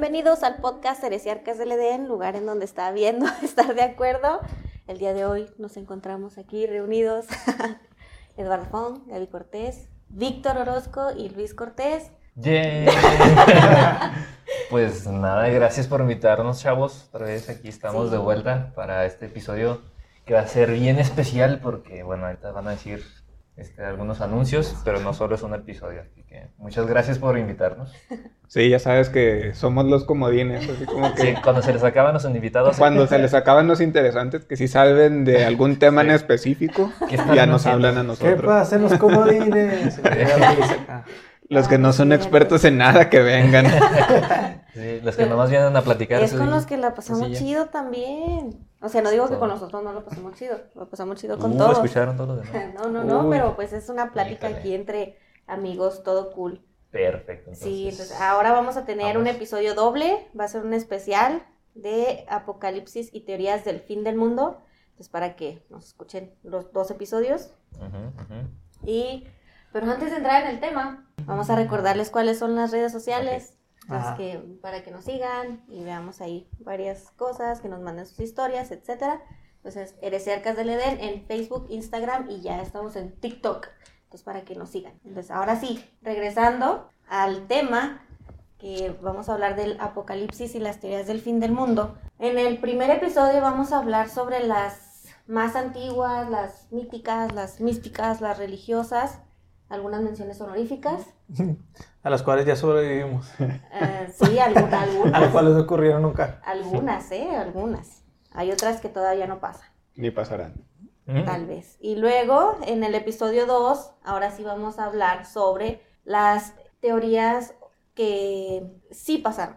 bienvenidos al podcast Heresiarcas del Edén, lugar en donde está viendo estar de acuerdo. El día de hoy nos encontramos aquí reunidos Eduardo Fong, Gaby Cortés, Víctor Orozco y Luis Cortés. pues nada, gracias por invitarnos, chavos. Otra vez aquí estamos de vuelta para este episodio que va a ser bien especial porque, bueno, ahorita van a decir este, algunos anuncios, pero no solo es un episodio. Muchas gracias por invitarnos. Sí, ya sabes que somos los comodines, así como que... Sí, cuando se les acaban los invitados. Cuando se les acaban los interesantes, que si salven de algún tema en específico, ya nos hablan a nosotros. ¿Qué pasa los comodines? los que no son expertos en nada, que vengan. Sí, los que nomás vienen a platicar. Es con los que la pasamos chido también. O sea, no digo que con nosotros no lo pasamos chido, lo pasamos chido con uh, todos. escucharon todo lo demás? no, no, no, pero pues es una plática aquí entre amigos, todo cool. Perfecto. Sí, entonces ahora vamos a tener un episodio doble, va a ser un especial de Apocalipsis y teorías del fin del mundo. Entonces, para que nos escuchen los dos episodios. Y, pero antes de entrar en el tema, vamos a recordarles cuáles son las redes sociales. que, para que nos sigan y veamos ahí varias cosas, que nos manden sus historias, etcétera. Entonces, Eres Cercas del Edén en Facebook, Instagram y ya estamos en TikTok. Entonces, para que nos sigan. Entonces, ahora sí, regresando al tema, que vamos a hablar del apocalipsis y las teorías del fin del mundo. En el primer episodio vamos a hablar sobre las más antiguas, las míticas, las místicas, las religiosas, algunas menciones honoríficas. A las cuales ya sobrevivimos. Eh, sí, algunas. A las cuales no ocurrieron nunca. Algunas, ¿eh? Algunas. Hay otras que todavía no pasan. Ni pasarán. Tal vez. Y luego, en el episodio 2, ahora sí vamos a hablar sobre las teorías que sí pasaron.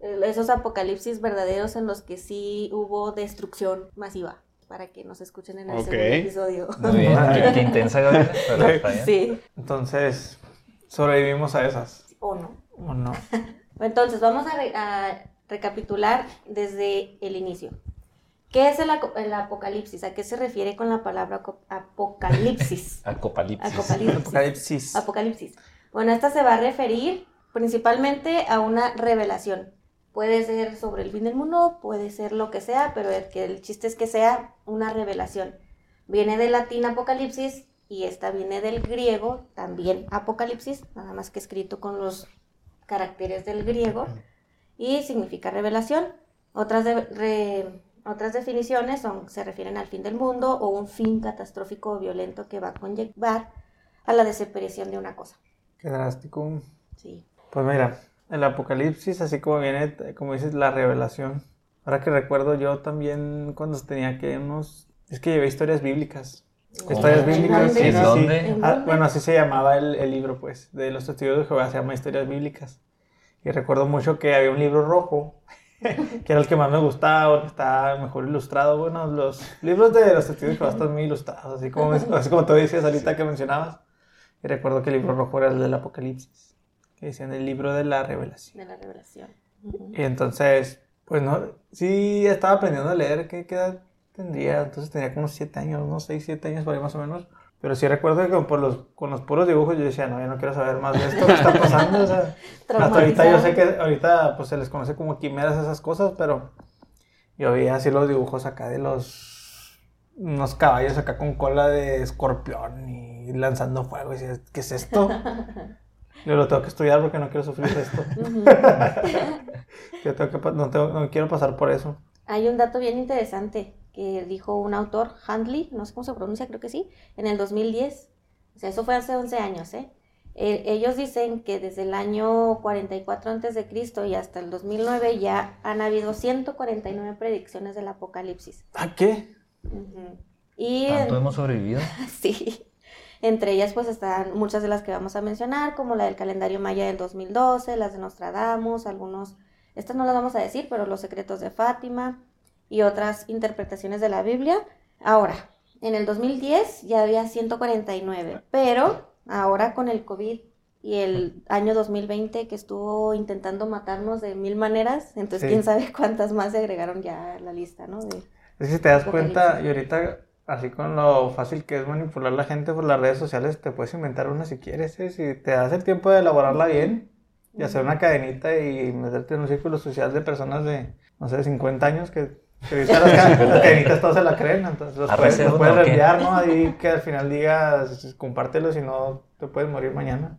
Esos apocalipsis verdaderos en los que sí hubo destrucción masiva. Para que nos escuchen en el segundo episodio. Muy bien, qué, intensa, Gabriela. Sí. Entonces, sobrevivimos a esas. O no. O no. Entonces, vamos a recapitular desde el inicio. ¿Qué es el, apocalipsis? ¿A qué se refiere con la palabra apocalipsis? apocalipsis. Apocalipsis. Apocalipsis. Bueno, esta se va a referir principalmente a una revelación. Puede ser sobre el fin del mundo, puede ser lo que sea, pero el, que el chiste es que sea una revelación. Viene del latín apocalipsis y esta viene del griego, también apocalipsis, nada más que escrito con los caracteres del griego, y significa revelación. Otras de, otras definiciones son, se refieren al fin del mundo o un fin catastrófico o violento que va a conllevar a la desaparición de una cosa. Qué drástico. Sí. Pues mira, el apocalipsis, así como viene, como dices, la revelación. Ahora que recuerdo yo también cuando tenía que unos... Es que llevé historias bíblicas. Historias bíblicas. Sí, ¿Dónde? Ah, bueno, así se llamaba el, el, libro, pues, de los testigos de Jehová, se llama Historias Bíblicas. Y recuerdo mucho que había un libro rojo que era el que más me gustaba, porque estaba mejor ilustrado. Bueno, los libros de los testigos de están muy ilustrados, así como, así como tú decías ahorita que mencionabas. Y recuerdo que el libro rojo era el del Apocalipsis, que decían el libro de la revelación. De la revelación. Y entonces, pues no, sí estaba aprendiendo a leer, ¿qué, edad tendría? Entonces tenía como unos 7 años, unos 6, 7 años por ahí más o menos. Pero sí recuerdo que con, por los, con los puros dibujos yo decía, no, yo no quiero saber más de esto que está pasando. O sea, hasta ahorita yo sé que ahorita pues se les conoce como quimeras esas cosas, pero yo veía así los dibujos acá de los unos caballos acá con cola de escorpión y lanzando fuego. Y decía, ¿qué es esto? Yo lo tengo que estudiar porque no quiero sufrir esto. yo tengo que, no, tengo, no quiero pasar por eso. Hay un dato bien interesante que dijo un autor, Handley, no sé cómo se pronuncia, creo que sí, en el 2010. O sea, eso fue hace 11 años, ¿eh? ¿eh? ellos dicen que desde el año 44 antes de Cristo y hasta el 2009 ya han habido 149 predicciones del apocalipsis. ¿A qué? y ¿Tanto hemos sobrevivido? sí. Entre ellas pues están muchas de las que vamos a mencionar, como la del calendario maya del 2012, las de Nostradamus, algunos, estas no las vamos a decir, pero los secretos de Fátima, y otras interpretaciones de la Biblia. Ahora, en el 2010 ya había 149, pero ahora con el COVID y el año 2020 que estuvo intentando matarnos de mil maneras, entonces quién sabe cuántas más se agregaron ya a la lista, ¿no? De, es que si te das cuenta, y ahorita así con lo fácil que es manipular a la gente por las redes sociales, te puedes inventar una si quieres, ¿eh? si te das el tiempo de elaborarla bien, y hacer una cadenita y meterte en un círculo social de personas de, no sé, 50 años que, que ahorita las, cadenitas todos se la creen, entonces los ¿A puedes, los puedes reenviar, ¿no? Ahí que al final digas, compártelo, si no te puedes morir mañana.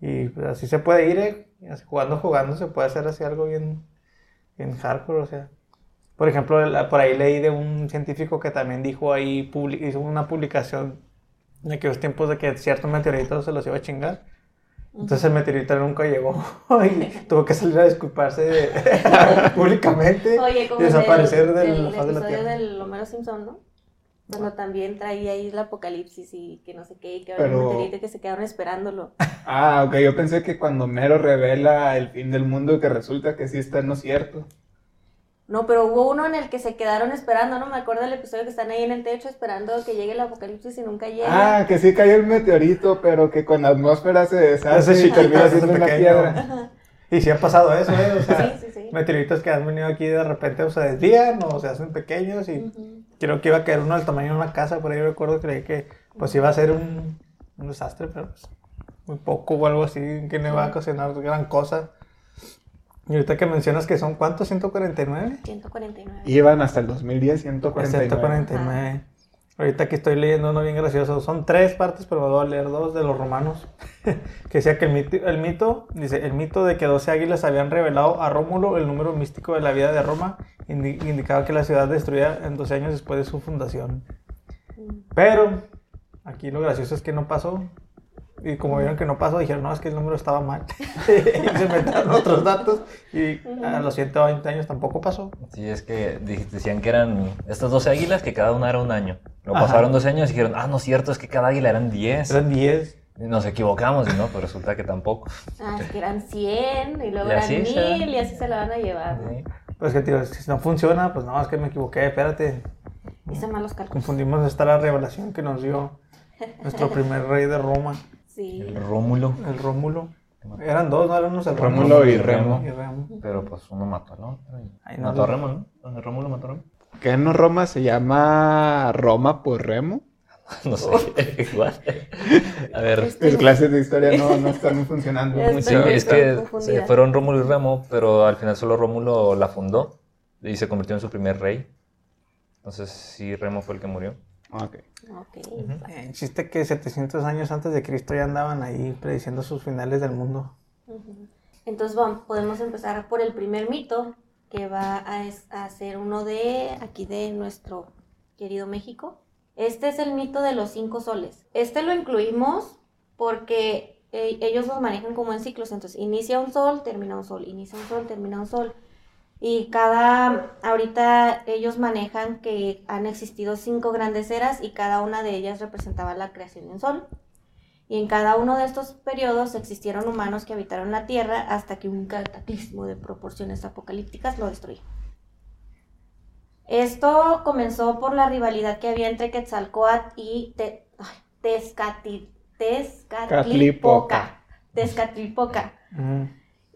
Y pues, así se puede ir, ¿eh? Jugando, jugando, se puede hacer así algo bien, bien hardcore, o sea. Por ejemplo, la- por ahí leí de un científico que también dijo ahí, hizo una publicación en aquellos tiempos de que ciertos meteoritos se los iba a chingar. Entonces el meteorito nunca llegó y tuvo que salir a disculparse de- públicamente Oye, como y desaparecer el, del del faz de la episodio Tierra. del Homero Simpson, ¿no? Cuando también traía ahí el apocalipsis y que no sé qué, y que había Pero- un meteorito que se quedaron esperándolo. Ah, ok, yo pensé que cuando Mero revela el fin del mundo, que resulta que sí está no cierto. No, pero hubo uno en el que se quedaron esperando, ¿no? Me acuerdo del episodio que están ahí en el techo esperando que llegue el apocalipsis y nunca llega. Ah, que sí cayó el meteorito, pero que con la atmósfera se deshace y termina siendo una piedra. Y sí ha pasado eso, ¿eh? O sea, Sí, sí, sí. meteoritos que han venido aquí de repente o se desvían o se hacen pequeños y creo que iba a caer uno del tamaño de una casa, por ahí recuerdo creí que pues iba a ser un, un desastre, pero pues muy poco o algo así, que no iba a ocasionar gran cosa. Y ahorita que mencionas que son, ¿cuántos? ¿149? 149. Iban hasta el 2010, 149. 149. Ahorita que estoy leyendo uno bien gracioso. Son tres partes, pero me voy a leer dos de los romanos. que decía que el mito, el mito, dice, el mito de que 12 águilas habían revelado a Rómulo el número místico de la vida de Roma indi- indicaba que la ciudad destruida en 12 años después de su fundación. Pero aquí lo gracioso es que no pasó. Y como vieron que no pasó, dijeron, no, es que el número estaba mal. y se metieron otros datos. Y a los 120 años tampoco pasó. Sí, es que decían que eran estas 12 águilas, que cada una era un año. Lo Ajá. pasaron 12 años y dijeron, ah, no es cierto, es que cada águila eran 10. Eran 10. Y Nos equivocamos, y no, pero resulta que tampoco. Ah, es que eran 100 y luego Y eran así se 1000 y así se la van a llevar. ¿no? Sí. Pues que tío, si no funciona, pues no, es que me equivoqué, espérate. Hice malos cálculos. Confundimos esta la revelación que nos dio nuestro primer rey de Roma, Sí. El Rómulo. el Rómulo. Eran dos, no eran unos el Rómulo y Remo. y Remo. Pero pues uno mató al otro. y- no, mató a no. Remo, ¿no? Rómulo mató a Remo. ¿Qué no Roma se llama Roma por Remo? No sé, igual. A ver, Las clases de historia no, no están funcionando. Es- sí, es que se fueron Rómulo y Remo, pero al final solo Rómulo la fundó y se convirtió en su primer rey. Entonces sí, Remo fue el que murió. Ok. Ok. Eh, chiste que 700 años antes de Cristo ya andaban ahí prediciendo sus finales del mundo. Ujú. Entonces vamos, podemos empezar por el primer mito, que va a, es- a ser uno de aquí de nuestro querido México. Este es el mito de los cinco soles. Este lo incluimos porque eh, ellos los manejan como en ciclos. Entonces inicia un sol, termina un sol, inicia un sol, termina un sol. Y cada, ahorita ellos manejan que han existido cinco grandes eras y cada una de ellas representaba la creación de un sol. Y en cada uno de estos periodos existieron humanos que habitaron la Tierra hasta que un cataclismo de proporciones apocalípticas lo destruyó. Esto comenzó por la rivalidad que había entre Quetzalcoatl y Te- ay, Tezcati- Tezcatlipoca. Tezcatlipoca.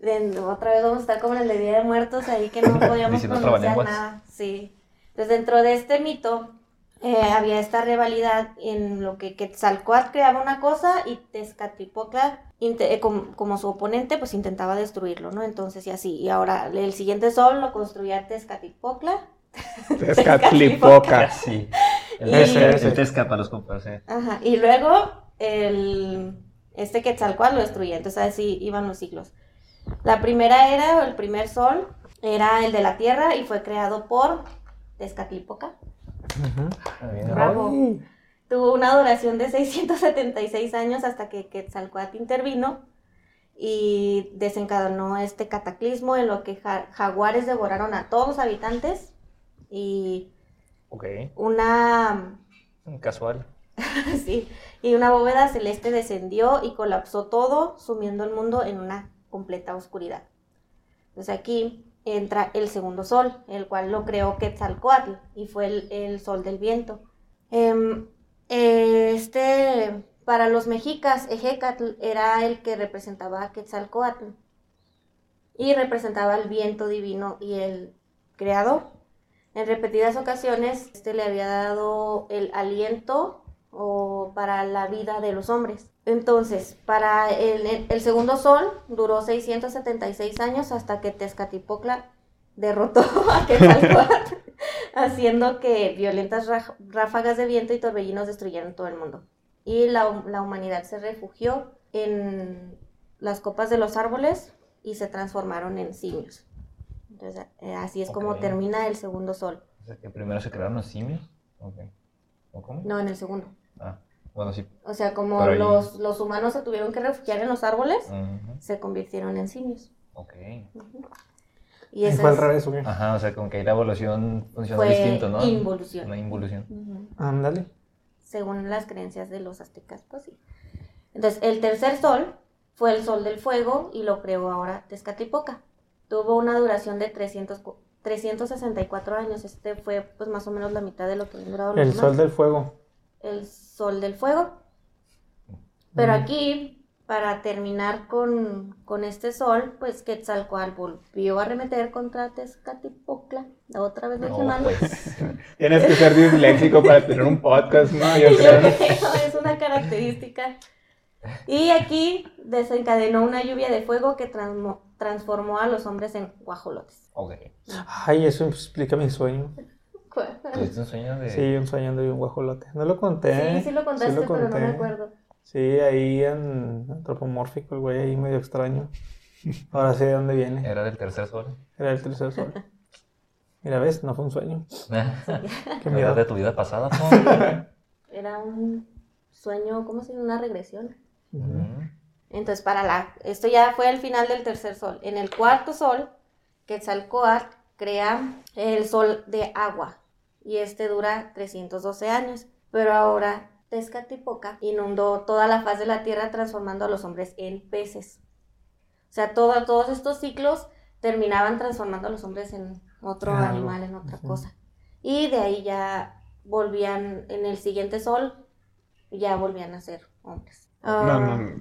De- otra vez vamos a estar como en el de Día de Muertos ahí que no podíamos pronunciar nada. Sí. Entonces dentro de este mito eh, había esta rivalidad en lo que Quetzalcoatl creaba una cosa y Tezcatlipoca eh, como, como su oponente pues intentaba destruirlo, ¿no? Entonces y así. Y ahora el siguiente sol lo construía Tezcatlipoca. Tezcatlipoca. Casi. El, Y- Tesca para los compas, eh. Ajá. Y luego el este Quetzalcoatl lo destruía. Entonces así iban los siglos. La primera era, o el primer sol, era el de la Tierra y fue creado por Tezcatlipoca. Ah, bien. Bravo. Tuvo una duración de 676 años hasta que Quetzalcoatl intervino y desencadenó este cataclismo en lo que ja- jaguares devoraron a todos los habitantes y Ok, una casual. sí, y una bóveda celeste descendió y colapsó todo, sumiendo el mundo en una completa oscuridad. Entonces aquí entra el segundo sol, el cual lo creó Quetzalcoatl y fue el, sol del viento. Em, este, para los mexicas, Ejecatl era el que representaba a Quetzalcoatl y representaba el viento divino y el creador. En repetidas ocasiones, este le había dado el aliento o para la vida de los hombres. Entonces, para el, el segundo sol duró 676 años hasta que Tezcatipocla derrotó a Quetzalcóatl, haciendo que violentas ráfagas de viento y torbellinos destruyeran todo el mundo. Y la, la humanidad se refugió en las copas de los árboles y se transformaron en simios. Entonces, eh, así es como termina el segundo sol. Primero se crearon los simios. ¿O cómo? No, en el segundo. Ah, bueno, sí. O sea, como los, los, humanos se tuvieron que refugiar en los árboles, se convirtieron en simios. Ok. Y, eso fue al revés, ¿o Ajá, o sea, como que ahí la evolución funciona distinto, ¿no? Involución. Una involución. Ándale. Según las creencias de los aztecas, pues sí. Entonces, el tercer sol fue el sol del fuego y lo creó ahora Tezcatlipoca. Tuvo una duración de 300, 364 años. Este fue pues más o menos la mitad de lo que han durado los El sol del fuego. El sol del fuego. Pero aquí para terminar con, este sol, pues Quetzalcoatl volvió a remeter contra Tezcatipocla. La otra vez dije mal. Pues, tienes que ser disléxico para tener un podcast, ¿no? Yo, creo. es una característica. Y aquí desencadenó una lluvia de fuego que transformó a los hombres en guajolotes. Ok. Ay, eso explica mi sueño. ¿Tuviste un sueño de...? Sí, un sueño de un guajolote. No lo conté. Sí, sí lo contaste, pero no me acuerdo. Sí, ahí en antropomórfico, el güey ahí medio extraño. Ahora sé de dónde viene. Era del tercer sol. Era del tercer sol. Mira, ves, no fue un sueño. ¿Qué miedo de tu vida pasada, Era un sueño, ¿cómo se llama? Una regresión. Entonces, para la, esto ya fue el final del tercer sol. En el cuarto sol, Quetzalcoatl crea el sol de agua y este dura 312 años. Pero ahora Tezcatlipoca inundó toda la faz de la tierra transformando a los hombres en peces. O sea, todos estos ciclos terminaban transformando a los hombres en otro animal, en otra cosa. Y de ahí ya volvían, en el siguiente sol, ya volvían a ser hombres. no, no, ah,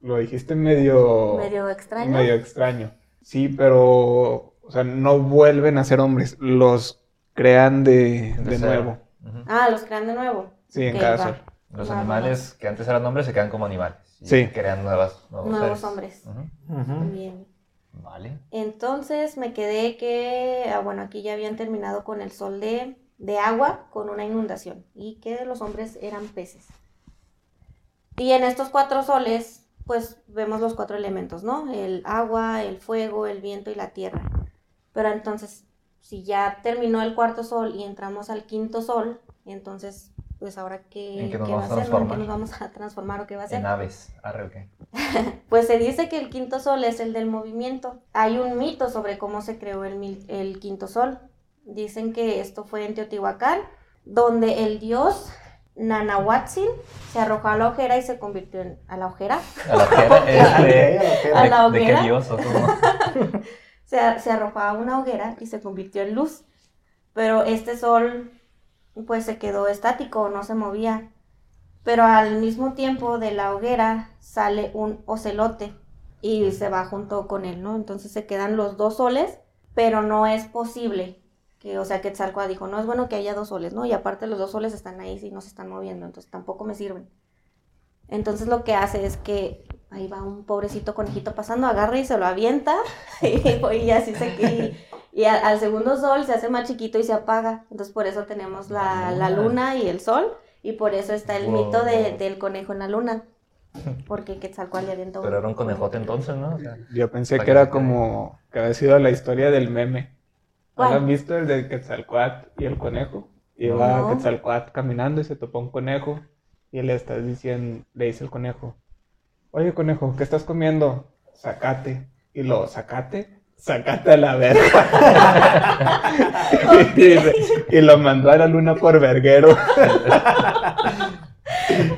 lo dijiste medio... Medio extraño. Medio extraño. Sí, pero, o sea, no vuelven a ser hombres, los crean de, de, nuevo. Ah, los crean de nuevo. Sí, en cada Los animales que antes eran hombres se quedan como animales. Y sí. Crean nuevas, nuevos, hombres. Bien. Vale. Entonces me quedé que, ah, bueno, aquí ya habían terminado con el sol de, de agua, con una inundación, y que los hombres eran peces. Y en estos cuatro soles, pues vemos los cuatro elementos, ¿no? El agua, el fuego, el viento y la tierra. Pero entonces, si ya terminó el cuarto sol y entramos al quinto sol, entonces pues ahora qué, qué, va a hacer, ¿En qué nos vamos a transformar o qué va a ser. En aves, arre o qué. pues se dice que el quinto sol es el del movimiento. Hay un mito sobre cómo se creó el, el quinto sol. Dicen que esto fue en Teotihuacán, donde el dios Nanahuatzin se arrojó a la ojera y se convirtió en... ¿A la ojera? A la ojera, a la hoguera. ¿De qué dios? Se, se arrojó a una hoguera y se convirtió en luz. Pero este sol pues se quedó estático, no se movía. Pero al mismo tiempo de la hoguera sale un ocelote y se va junto con él, ¿no? Entonces se quedan los dos soles, pero no es posible que, o sea, que Tzalcoa dijo, no es bueno que haya dos soles, ¿no? Y aparte los dos soles están ahí y no se están moviendo, entonces tampoco me sirven. Entonces lo que hace es que ahí va un pobrecito conejito pasando, agarra y se lo avienta y, así se queda. Y al, segundo sol se hace más chiquito y se apaga. Entonces por eso tenemos la, la luna y el sol. Y por eso está el mito de, del conejo en la luna. Porque Quetzalcoatl le avienta un... Pero era un conejote entonces, ¿no? Yo pensé que era como... Que había sido la historia del meme. ¿No han visto el de Quetzalcoatl y el conejo? Iba no. Quetzalcoatl caminando y se topó un conejo. Y le está diciendo... Le dice el conejo... Oye, conejo, ¿qué estás comiendo? Sacate. Y lo, ¿sacate? Sácate a la verga. y, lo mandó a la luna por verguero. ok,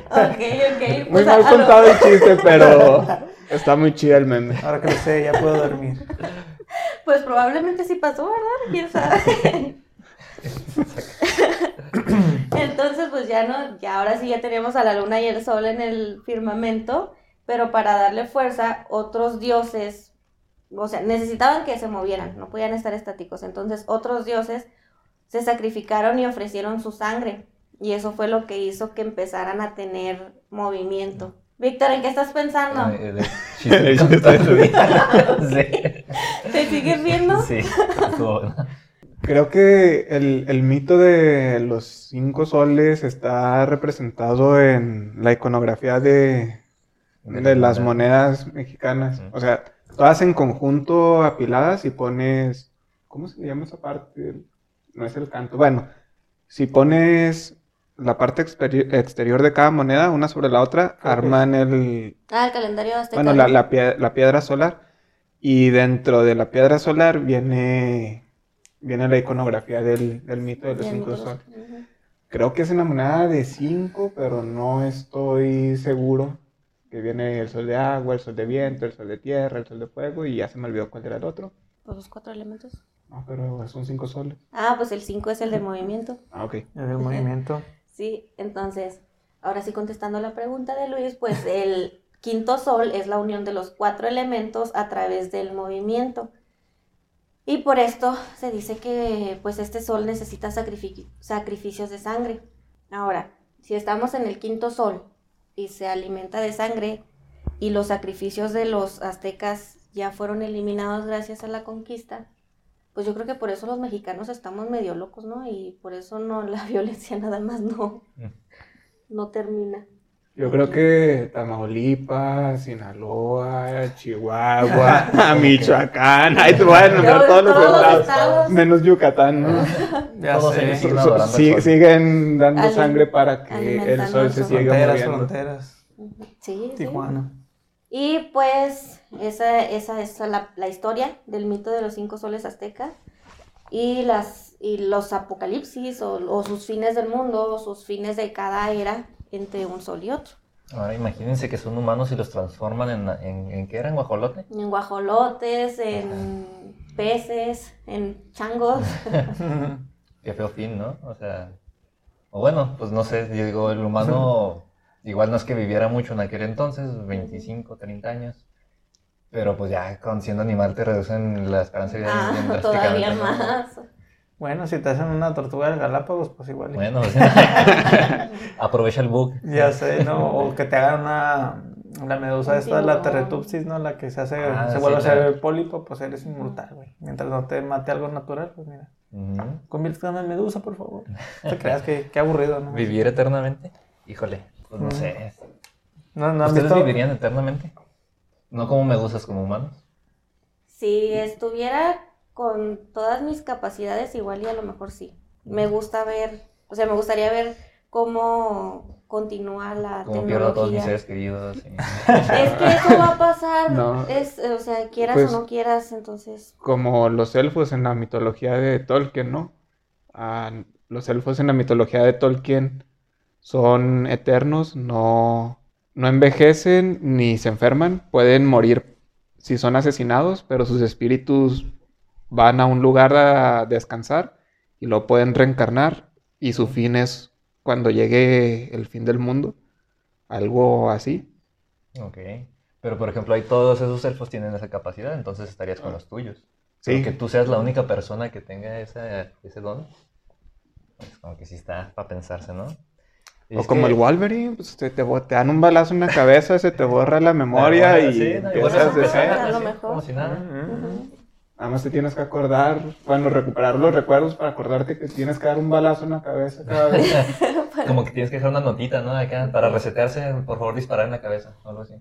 ok. Muy pues, mal contado el chiste, pero está muy chido el meme. Ahora que lo sé, ya puedo dormir. Pues probablemente sí pasó, ¿verdad? ¿Quién sabe? Entonces, pues ya no, ya ahora sí ya tenemos a la luna y el sol en el firmamento, pero para darle fuerza, otros dioses o sea, necesitaban que se movieran, no podían estar estáticos. Entonces otros dioses se sacrificaron y ofrecieron su sangre Y eso fue lo que hizo que empezaran a tener movimiento. Víctor, ¿en qué estás pensando? Sí. ¿Te sigues viendo? Sí. Creo que el, el mito de los cinco soles está representado en la iconografía de, de las monedas mexicanas. O sea, todas en conjunto apiladas y pones. ¿Cómo se llama esa parte? No es el canto. Bueno, si pones la parte exteri- exterior de cada moneda, una sobre la otra, arman el, Ah, el calendario azteca. bueno, la, la pie- la piedra solar. Y dentro de la piedra solar viene, viene la iconografía del, del mito de los cinco soles. Creo que es una moneda de 5, pero no estoy seguro. Que viene el sol de agua, el sol de viento, el sol de tierra, el sol de fuego, y ya se me olvidó cuál era el otro. Pues los cuatro elementos. No, pero son cinco soles. Ah, pues el 5 es el del movimiento. Ah, ok. El movimiento. Sí, entonces, ahora sí contestando la pregunta de Luis, pues el quinto sol es la unión de los cuatro elementos a través del movimiento. Y por esto se dice que pues este sol necesita sacrifici- sacrificios de sangre. Ahora, si estamos en el quinto sol y se alimenta de sangre y los sacrificios de los aztecas ya fueron eliminados gracias a la conquista, pues yo creo que por eso los mexicanos estamos medio locos, ¿no? Y por eso no la violencia nada más no, no termina. Yo creo que Tamaulipas, Sinaloa, Chihuahua, Michoacán, ay, te voy a nombrar todos los Todos los estados, estados. menos Yucatán, ¿no? Ya Todos sé. siguen sí- dando Ali- sangre para que el sol se siga Fronteras, moviendo. fronteras. Sí, sí. Tijuana. Y pues esa, esa es la, la historia del mito de los cinco soles aztecas y, las, y los apocalipsis o, o sus fines del mundo o sus fines de cada era entre un sol y otro. Ahora imagínense que son humanos y los transforman en, en, ¿en qué eran? ¿Guajolote? En guajolotes, en peces, en changos. Qué feo fin, ¿no? O sea, o bueno, pues no sé, yo digo, el humano igual no es que viviera mucho en aquel entonces, 25, 30 años, pero pues ya con siendo animal te reducen la esperanza de vida Ah, todavía más. Bueno, si te hacen una tortuga del Galápagos, pues igual. Bueno, pues, aprovecha el bug. Ya sé, ¿no? O que te hagan una. La medusa esta, la. Terretupsis, ¿no? La que se hace, Ah, se sí, vuelve a hacer pólipo, pues eres inmortal, güey. Mientras no te mate algo natural, pues mira. Ujú. Conviértete en medusa, por favor. No te creas que qué aburrido, ¿no? ¿Vivir eternamente? Híjole, pues no sé. No, no, ¿has ¿Ustedes visto? vivirían eternamente? No como medusas, como humanos. Si estuviera con todas mis capacidades, igual y a lo mejor sí. Me gusta ver, o sea, me gustaría ver cómo continúa la Como pierdo a todos mis seres queridos. y- Es que eso va a pasar, No. es, o sea, quieras Pues- o no quieras, entonces, como los elfos en la mitología de Tolkien, ¿no? Ah, los elfos en la mitología de Tolkien son eternos, no, no envejecen ni se enferman, pueden morir si son asesinados, pero sus espíritus van a un lugar a descansar y lo pueden reencarnar y su fin es cuando llegue el fin del mundo, algo así. Ok. Pero por ejemplo, ahí todos esos elfos tienen esa capacidad, entonces estarías con los tuyos. Sí. Pero que tú seas la única persona que tenga esa, ese don, pues como que sí está para pensarse, ¿no? Y O es como que- el Wolverine, pues te, te, te dan un balazo en la cabeza, se te borra la memoria y sí, no, igual empiezas de cero. A lo sí, mejor. Como si nada. ujú. Nada más te tienes que acordar, bueno, recuperar los recuerdos para acordarte que tienes que dar un balazo en la cabeza cada vez. Como que tienes que dejar una notita, ¿no? Acá, para resetearse, por favor, disparar en la cabeza, o algo así.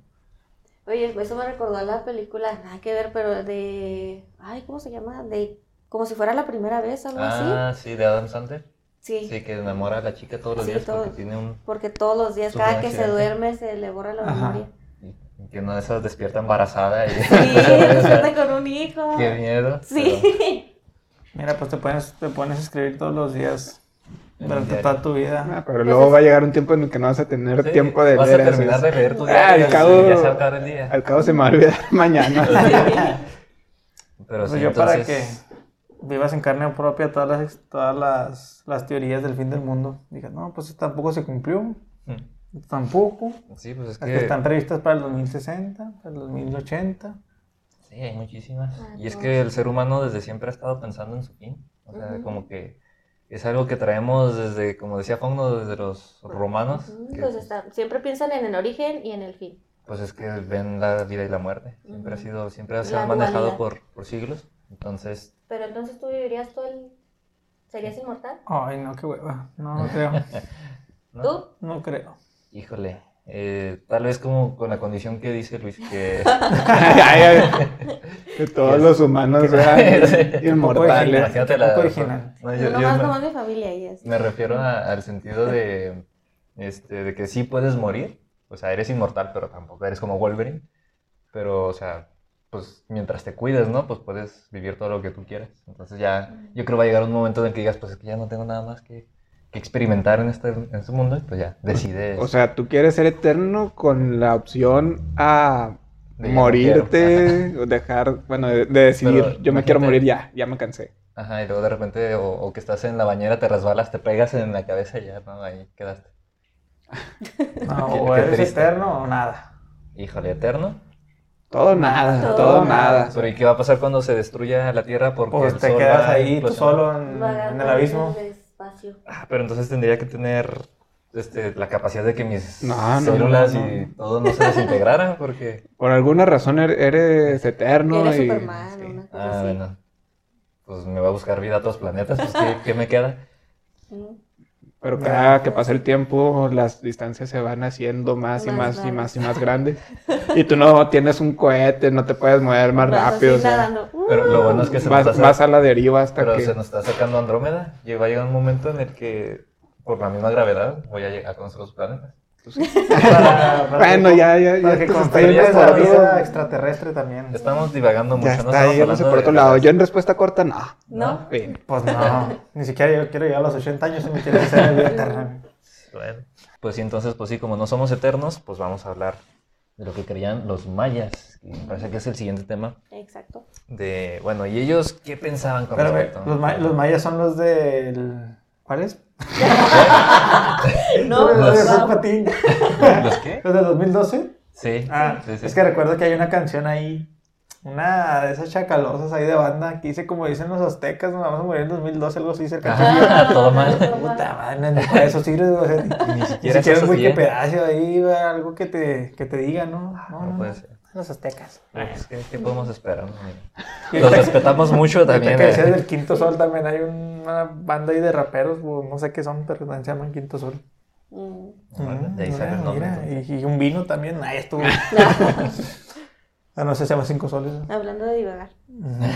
Oye, eso me recordó a la película, nada que ver, pero de, ay, ¿cómo se llama? De, como si fuera la primera vez, algo así. Ah, sí, de Adam Sandler. Sí, Sí, que enamora a la chica todos los Sí, días todo. porque tiene un... porque todos los días, cada que se duerme, se le borra la Ajá. memoria. Que una de esas despierta embarazada y... Sí, despierta con un hijo. Qué miedo. Sí. Mira, pues te pones, te pones a escribir todos los días durante toda tu vida. Ah, pero luego va a llegar un tiempo en el que no vas a tener pero- Sí, tiempo de vas leer a terminar de leer tu Ah, diario al cabo- y ya se va a acabar el día. Al cabo se me va a olvidar mañana. Pero Pues sí, yo para que entonces... vivas en carne propia todas las, todas las, las teorías del fin del mundo. Digas, no, pues tampoco se cumplió. Mm. Tampoco. Sí, pues es Las que... que están previstas para el 2060, para el 2080. Sí, hay muchísimas. Ah, Y es que el ser humano desde siempre ha estado pensando en su fin. O sea, Ujú. como que es algo que traemos desde, como decía Fauno, desde los romanos. Pues está, siempre piensan en el origen y en el fin. Pues es que ven la vida y la muerte. Siempre ha sido, siempre se ha manejado por, por, siglos. Entonces. Pero entonces tú vivirías todo el. ¿Serías inmortal? Ay, no, qué hueva. No, no creo. ¿Tú? No creo. Híjole. Eh, tal vez como con la condición que dice Luis, que, que todos los humanos sean inmortales. Imagínate la... original. No, yo, no más mi familia y Me refiero al sentido de, este, de que sí puedes morir, o sea, eres inmortal, pero tampoco eres como Wolverine, pero, o sea, pues mientras te cuides, ¿no? Pues puedes vivir todo lo que tú quieras. Entonces ya, yo creo que va a llegar un momento en el que digas, pues es que ya no tengo nada más que que experimentar en este, en este mundo y pues ya, decides. O sea, tú quieres ser eterno con la opción a morirte, o dejar, bueno, de, decidir, yo me quiero morir ya, ya me cansé. Ajá, y luego de repente, o, que estás en la bañera, te resbalas, te pegas en la cabeza y ya, ¿no? Ahí quedaste. No, o eres eterno o nada. Híjole, eterno. Todo nada, todo, nada. Pero ¿y qué va a pasar cuando se destruya la Tierra? Porque pues te quedas ahí tú solo en, en el abismo. Ah, pero entonces tendría que tener este, la capacidad de que mis células y todo no se desintegraran porque... Por alguna razón er-, eres eterno eres y... Superman, Ah, bueno. Pues me va a buscar vida a otros planetas, pues ¿qué, me queda? Pero cada que pasa el tiempo, las distancias se van haciendo más, y más y más y más grandes. y tú no tienes un cohete, no te puedes mover más rápido. Pero lo bueno es que se vas, nos está... a la deriva hasta pero que... se nos está sacando Andrómeda. Y va a llegar un momento en el que, por la misma gravedad, voy a llegar a conocer planetas. bueno, ya, ya, ya. Que construyes la vida extraterrestre también. Estamos divagando mucho. Ya está, por otro lado. Yo en respuesta corta, no. ¿No? Pues no. Ni siquiera yo quiero llegar a los 80 años y me quiero hacer vida eterna. Bueno, pues sí, entonces, pues sí, como no somos eternos, pues vamos a hablar de lo que creían los mayas. Y me parece que es el siguiente tema. Exacto. De, bueno, ¿y ellos qué pensaban con respecto? Los, los mayas son los del... ¿Cuáles? no, los, de Patín. ¿Los qué? ¿Los de 2012? Sí. Ah, sí, sí. es que recuerdo que hay una canción ahí, una de esas chacalosas ahí de banda, que dice como dicen los aztecas, nos vamos a morir en 2012, algo así cerca. Ah, todo mal. Puta madre, ni para eso sirve, o sea, ni, siquiera, es muy que pedazo ahí, algo que te, que te diga, ¿no? No, no, puede ser. Los aztecas. Pues, ¿qué, podemos esperar? Los respetamos mucho también. Que decías eh. del Quinto Sol también hay una banda ahí de raperos, no sé qué son, pero se llaman Quinto Sol. Mm. de ahí sale el nombre. y, un vino también, ahí estuvo. ah, no sé, se llama Cinco Soles. Hablando de divagar.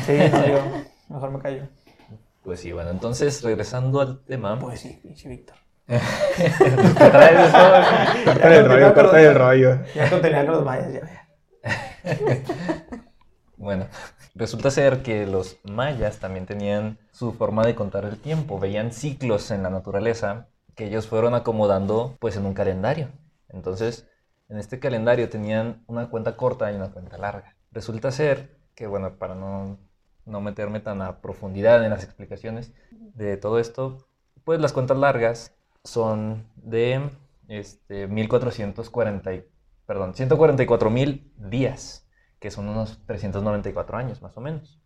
Sí, no, yo mejor me callo. Pues sí, bueno, entonces regresando al tema. Pues sí, pinche Víctor. Corta el rollo, corta el rollo. Ya contenía con los mayas, ya. bueno, resulta ser que los mayas también tenían su forma de contar el tiempo, veían ciclos en la naturaleza que ellos fueron acomodando pues en un calendario. Entonces, en este calendario tenían una cuenta corta y una cuenta larga. Resulta ser que, bueno, para no, no meterme tan a profundidad en las explicaciones de todo esto, pues las cuentas largas son de este, 1444 perdón, 144 mil días, que son unos 394 años más o menos.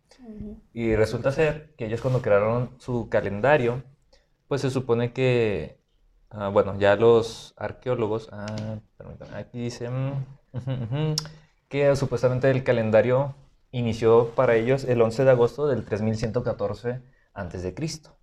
Y resulta ser que ellos cuando crearon su calendario, pues se supone que, ah, bueno, ya los arqueólogos, ah, aquí dicen que supuestamente el calendario inició para ellos el 11 de agosto del 3114 antes de Cristo.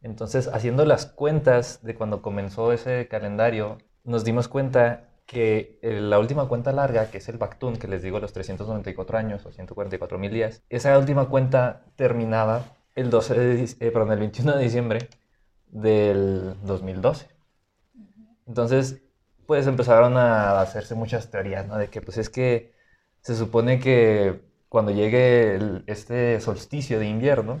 Entonces, haciendo las cuentas de cuando comenzó ese calendario, nos dimos cuenta que eh, la última cuenta larga, que es el Bactún, que les digo los 394 años o 144 mil días, esa última cuenta terminaba el, 12 eh, perdón, el 21 de diciembre del 2012. Entonces, pues empezaron a hacerse muchas teorías, ¿no? De que pues es que se supone que cuando llegue este solsticio de invierno,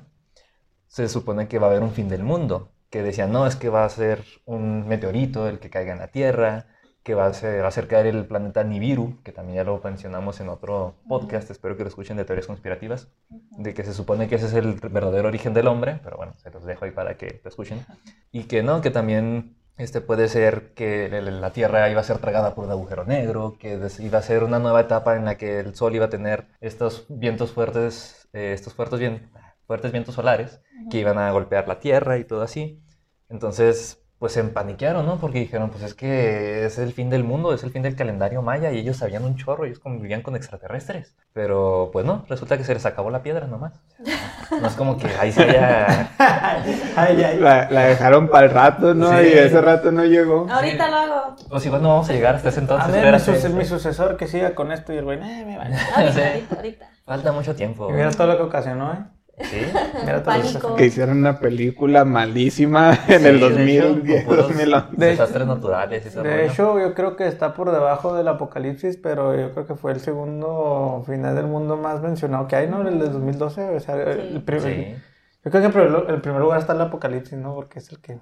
se supone que va a haber un fin del mundo. Que decían, no, es que va a ser un meteorito el que caiga en la Tierra, que va a, ser, va a caer el planeta Nibiru, que también ya lo mencionamos en otro podcast, espero que lo escuchen de teorías conspirativas, de que se supone que ese es el verdadero origen del hombre, pero bueno, se los dejo ahí para que lo escuchen, y que no, que también este puede ser que la Tierra iba a ser tragada por un agujero negro, que iba a ser una nueva etapa en la que el Sol iba a tener estos vientos fuertes, eh, estos fuertes, bien, fuertes vientos solares que iban a golpear la Tierra y todo así. Entonces, pues se empaniquearon, ¿no? Porque dijeron, pues es que es el fin del mundo, es el fin del calendario maya y ellos sabían un chorro, ellos convivían con extraterrestres. Pero pues no, resulta que se les acabó la piedra nomás. No es como que ahí se ya... Ay, ay. La, la dejaron para el rato, ¿no? Sí. Y ese rato no llegó. Ahorita lo hago. Pues igual no vamos a llegar hasta ese A entonces. ver, mi, mi sucesor que siga con esto y el güey, eh, me vale. Ahorita, ahorita, ahorita. Falta mucho tiempo. Y mira todo lo que ocasionó, ¿eh? Sí. Mira que Pánico. Que hicieron una película malísima en Sí, el de hecho, 2010, con puros 2011. De- Desastres naturales y todo De rollo. hecho, yo creo que está por debajo del apocalipsis, pero yo creo que fue el segundo final del mundo más mencionado que hay, ¿no? El de 2012. O sea, el primer- Sí. Yo creo que en primer, lu- el primer lugar está el apocalipsis, ¿no? Porque es el que...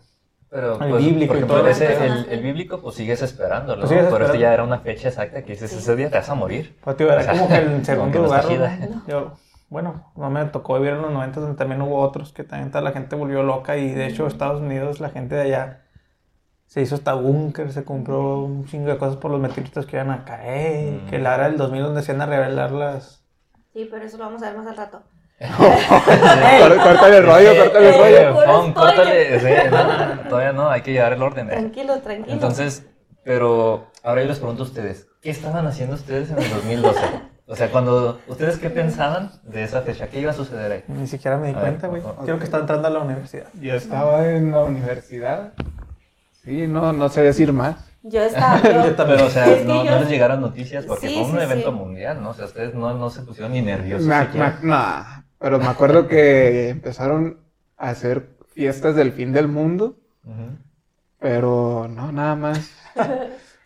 Pero, El pues, bíblico por y ejemplo, todo ese- eso. el, el bíblico, pues sigues esperándolo, Pues ¿no? sigues Pero este esperando. ya era una fecha exacta que dices, ese día te vas a morir. Pues, tío, era O sea, como que el como segundo lugar. Yo, bueno, no me tocó vivir en los 90 donde también hubo otros que también toda la gente volvió loca y de hecho Estados Unidos, la gente de allá se hizo hasta búnker, se compró un chingo de cosas por los meteoritos que iban a caer, Mm. que la era del 2000 donde se iban a revelar las... Sí, pero eso lo vamos a ver más al rato. Córtale el rollo, córtale el rollo. Córtale, sí, no, no, todavía no, hay que llevar el orden. ¿eh? Tranquilo, tranquilo. Entonces, pero ahora yo les pregunto a ustedes, ¿qué estaban haciendo ustedes en el 2012? O sea, cuando, ¿ustedes qué pensaban de esa fecha? ¿Qué iba a suceder ahí? Ni siquiera me di A cuenta, güey. Creo que estaba entrando a la universidad. Yo estaba en la universidad. Sí, no, no sé decir más. Yo estaba. yo- Yo también. Pero, o sea, Es que no, yo- no les llegaron noticias porque Sí, fue un sí, evento sí. mundial, ¿no? O sea, ustedes no, no se pusieron ni nerviosos. Me- nah, pero me acuerdo que empezaron a hacer fiestas del fin del mundo, pero no, nada más.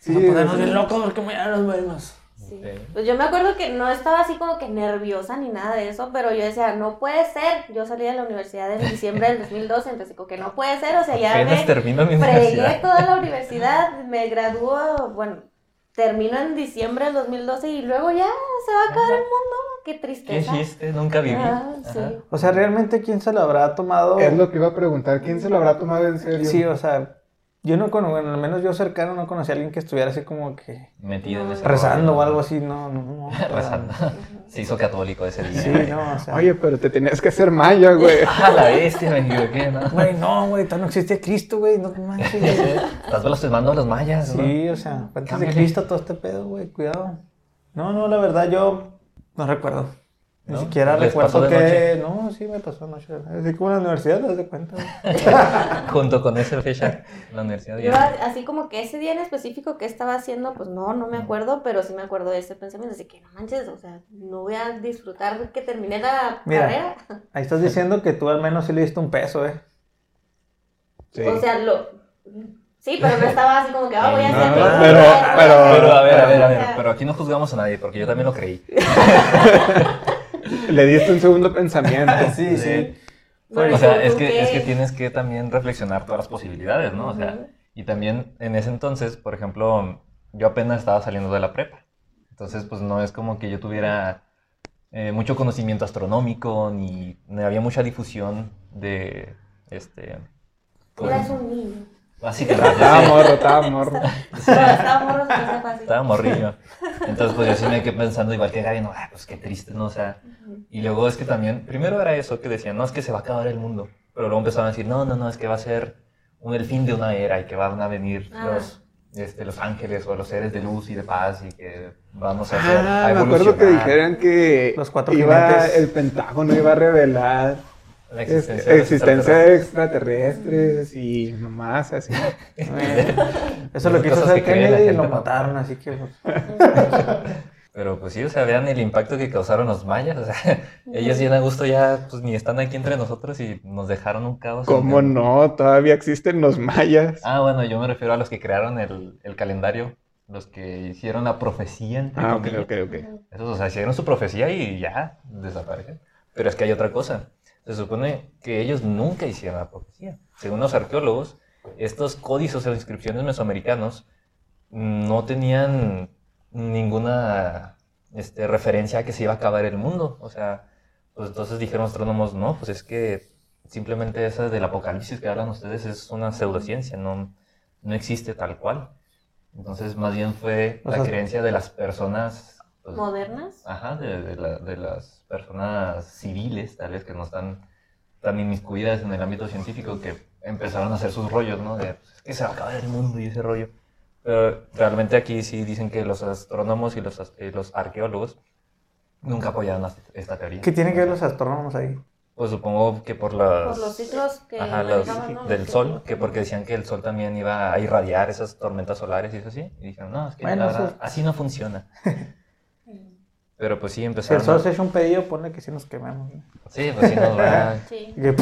Sí, no ponernos sí. bien locos porque mañana nos vemos. Sí. Pues yo me acuerdo que no estaba así como que nerviosa ni nada de eso, pero yo decía, no puede ser. Yo salí de la universidad en diciembre del 2012, entonces como que no puede ser, o sea, ya Apenas me termino mi fregué toda la universidad, me graduó, bueno, termino en diciembre del 2012 y luego ya se va a acabar el mundo. Qué ¿Qué tristeza. chiste? Nunca viví. Ah, sí. O sea, realmente, ¿quién se lo habrá tomado? Es lo que iba a preguntar, ¿quién se lo habrá tomado en serio? Sí, o sea, yo no conozco, bueno, al menos yo cercano no conocí a alguien que estuviera así como que Metido en ese rezando rollo. o algo así, no, no, no. Rezando. Se hizo católico ese día. Sí, no, o sea. Oye, pero te tenías que hacer maya, güey. Ah, la bestia, me equivoqué, ¿no? Güey, no, güey, todavía no existía Cristo, güey, no te manches. Estás blasfemando a los mayas, ¿no? Sí, o sea, antes de. Cristo todo este pedo, güey, cuidado. No, no, la verdad yo no recuerdo. Ni ¿No? siquiera ¿Les pasó recuerdo de que... No, sí me pasó anoche. Así como en la universidad, te das de cuenta. Junto con esa fecha, la universidad Yo ya. así como que ese día en específico que estaba haciendo, pues no, no me acuerdo, pero sí me acuerdo de ese pensamiento, así que no manches, o sea, no voy a disfrutar que termine la Mira. carrera. Ahí estás diciendo que tú al menos sí le diste un peso, eh. Sí. O sea, lo... Sí, pero no estaba así como que, ah, voy a No, hacer... no, pero- pero- esto. Pero a ver, a ver, a ver, pero aquí no juzgamos a nadie, porque yo también lo creí. Le diste un segundo pensamiento. Sí, Sí. sí. bueno, O sea, ¿tú es que, qué? es que tienes que también reflexionar todas las posibilidades, ¿no? O sea, y también en ese entonces, por ejemplo, yo apenas estaba saliendo de la prepa. Entonces, pues no es como que yo tuviera eh, mucho conocimiento astronómico, ni, ni había mucha difusión de, este... pues, Eras un niño. Básicamente, Estaba sí. morro, estaba morro. Estaba morro, que así. Estaba morrillo. Entonces, pues yo sí me quedé pensando igual que Gaby, no, ah, pues qué triste, ¿no? O sea, y luego es que también, primero era eso que decían, no, es que se va a acabar el mundo. Pero luego empezaban a decir, no, no, no, es que va a ser un, el fin de una era y que van a venir Ah. los, este, los ángeles o los seres de luz y de paz y que vamos a hacer. Ah, a me acuerdo que dijeron que Los cuatro iba, el Pentágono iba a revelar La es- existencia, los existencia de extraterrestres. y mamás así. Eh, Eso lo cosas hacer que cree la Kennedy y lo mataron, así que... pues, Pero pues sí, o sea, vean el impacto que causaron los mayas. O sea, ellos bien a gusto ya, pues ni están aquí entre nosotros y nos dejaron un caos. ¿Cómo no? Todavía existen los mayas. Ah, bueno, yo me refiero a los que crearon el, el calendario, los que hicieron la profecía, entre Ah, ok, ok, ok. Esos, o sea, hicieron su profecía y ya desaparecen. Pero es que hay otra cosa. Se supone que ellos nunca hicieron la profecía. Según los arqueólogos, estos códices o inscripciones mesoamericanos no tenían ninguna este, referencia a que se iba a acabar el mundo. O sea, pues entonces dijeron astrónomos, no, pues es que simplemente esa del apocalipsis que hablan ustedes es una pseudociencia, no, no existe tal cual. Entonces, más bien fue O la sea- creencia de las personas ¿Modernas? Ajá, de, de la- de las personas civiles, tal vez, que no están tan inmiscuidas en el ámbito científico que empezaron a hacer sus rollos, ¿no? De pues, que se va a acabar el mundo y ese rollo. Pero realmente aquí sí dicen que los astrónomos y los, eh, los arqueólogos nunca apoyaron esta teoría. ¿Qué tienen que ver los astrónomos ahí? Pues supongo que por, las, Por los ciclos que Ajá, los- del sol, que porque decían que el sol también iba a irradiar esas tormentas solares y eso así. Y dijeron, no, es que Bueno, la verdad, eso- así no funciona. Pero pues sí, Si el empezaron. sol a- se echa un pedido, ponle que sí nos quemamos. ¿no? Sí, pues sí nos va. Sí. Que,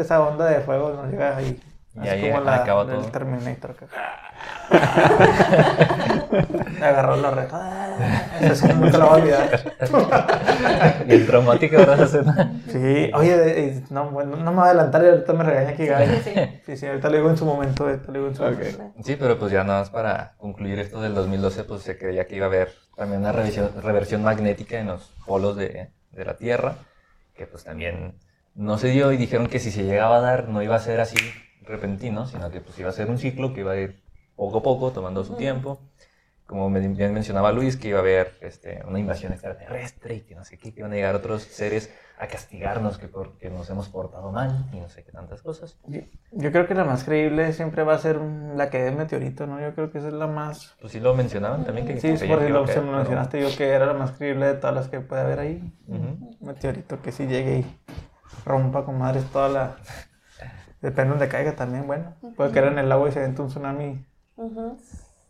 esa onda de fuego nos llega ahí. Y ahí como la del todo. Terminator. que- Agarró la red. Escena nunca la voy a olvidar. y el traumático hace. Sí, oye, no, bueno, no me voy a adelantar y ahorita me regaña aquí, Gaby. Sí, sí. Sí, sí, ahorita lo digo en su momento. Ahorita lo digo en su momento. Sí, pero pues ya nada más para concluir esto del 2012, pues se creía que iba a haber también una revisión- reversión magnética en los polos de, de la Tierra, que pues también no se dio y dijeron que si se llegaba a dar no iba a ser así repentino, sino que pues iba a ser un ciclo que iba a ir poco a poco, tomando su tiempo. Como bien mencionaba Luis, que iba a haber este, una invasión extraterrestre y que no sé qué, que iban a llegar otros seres a castigarnos que porque nos hemos portado mal y no sé qué tantas cosas. Yo, yo creo que la más creíble siempre va a ser un- la que es meteorito, ¿no? Yo creo que esa es la más. Pues sí lo mencionaban también. Que Sí, que porque lo, caer, pero- mencionaste yo que era la más creíble de todas las que puede haber ahí. Ujú. Un meteorito que sí llegue y rompa con madres toda la. Depende donde caiga también, bueno. Puede caer en el agua y se vente un tsunami.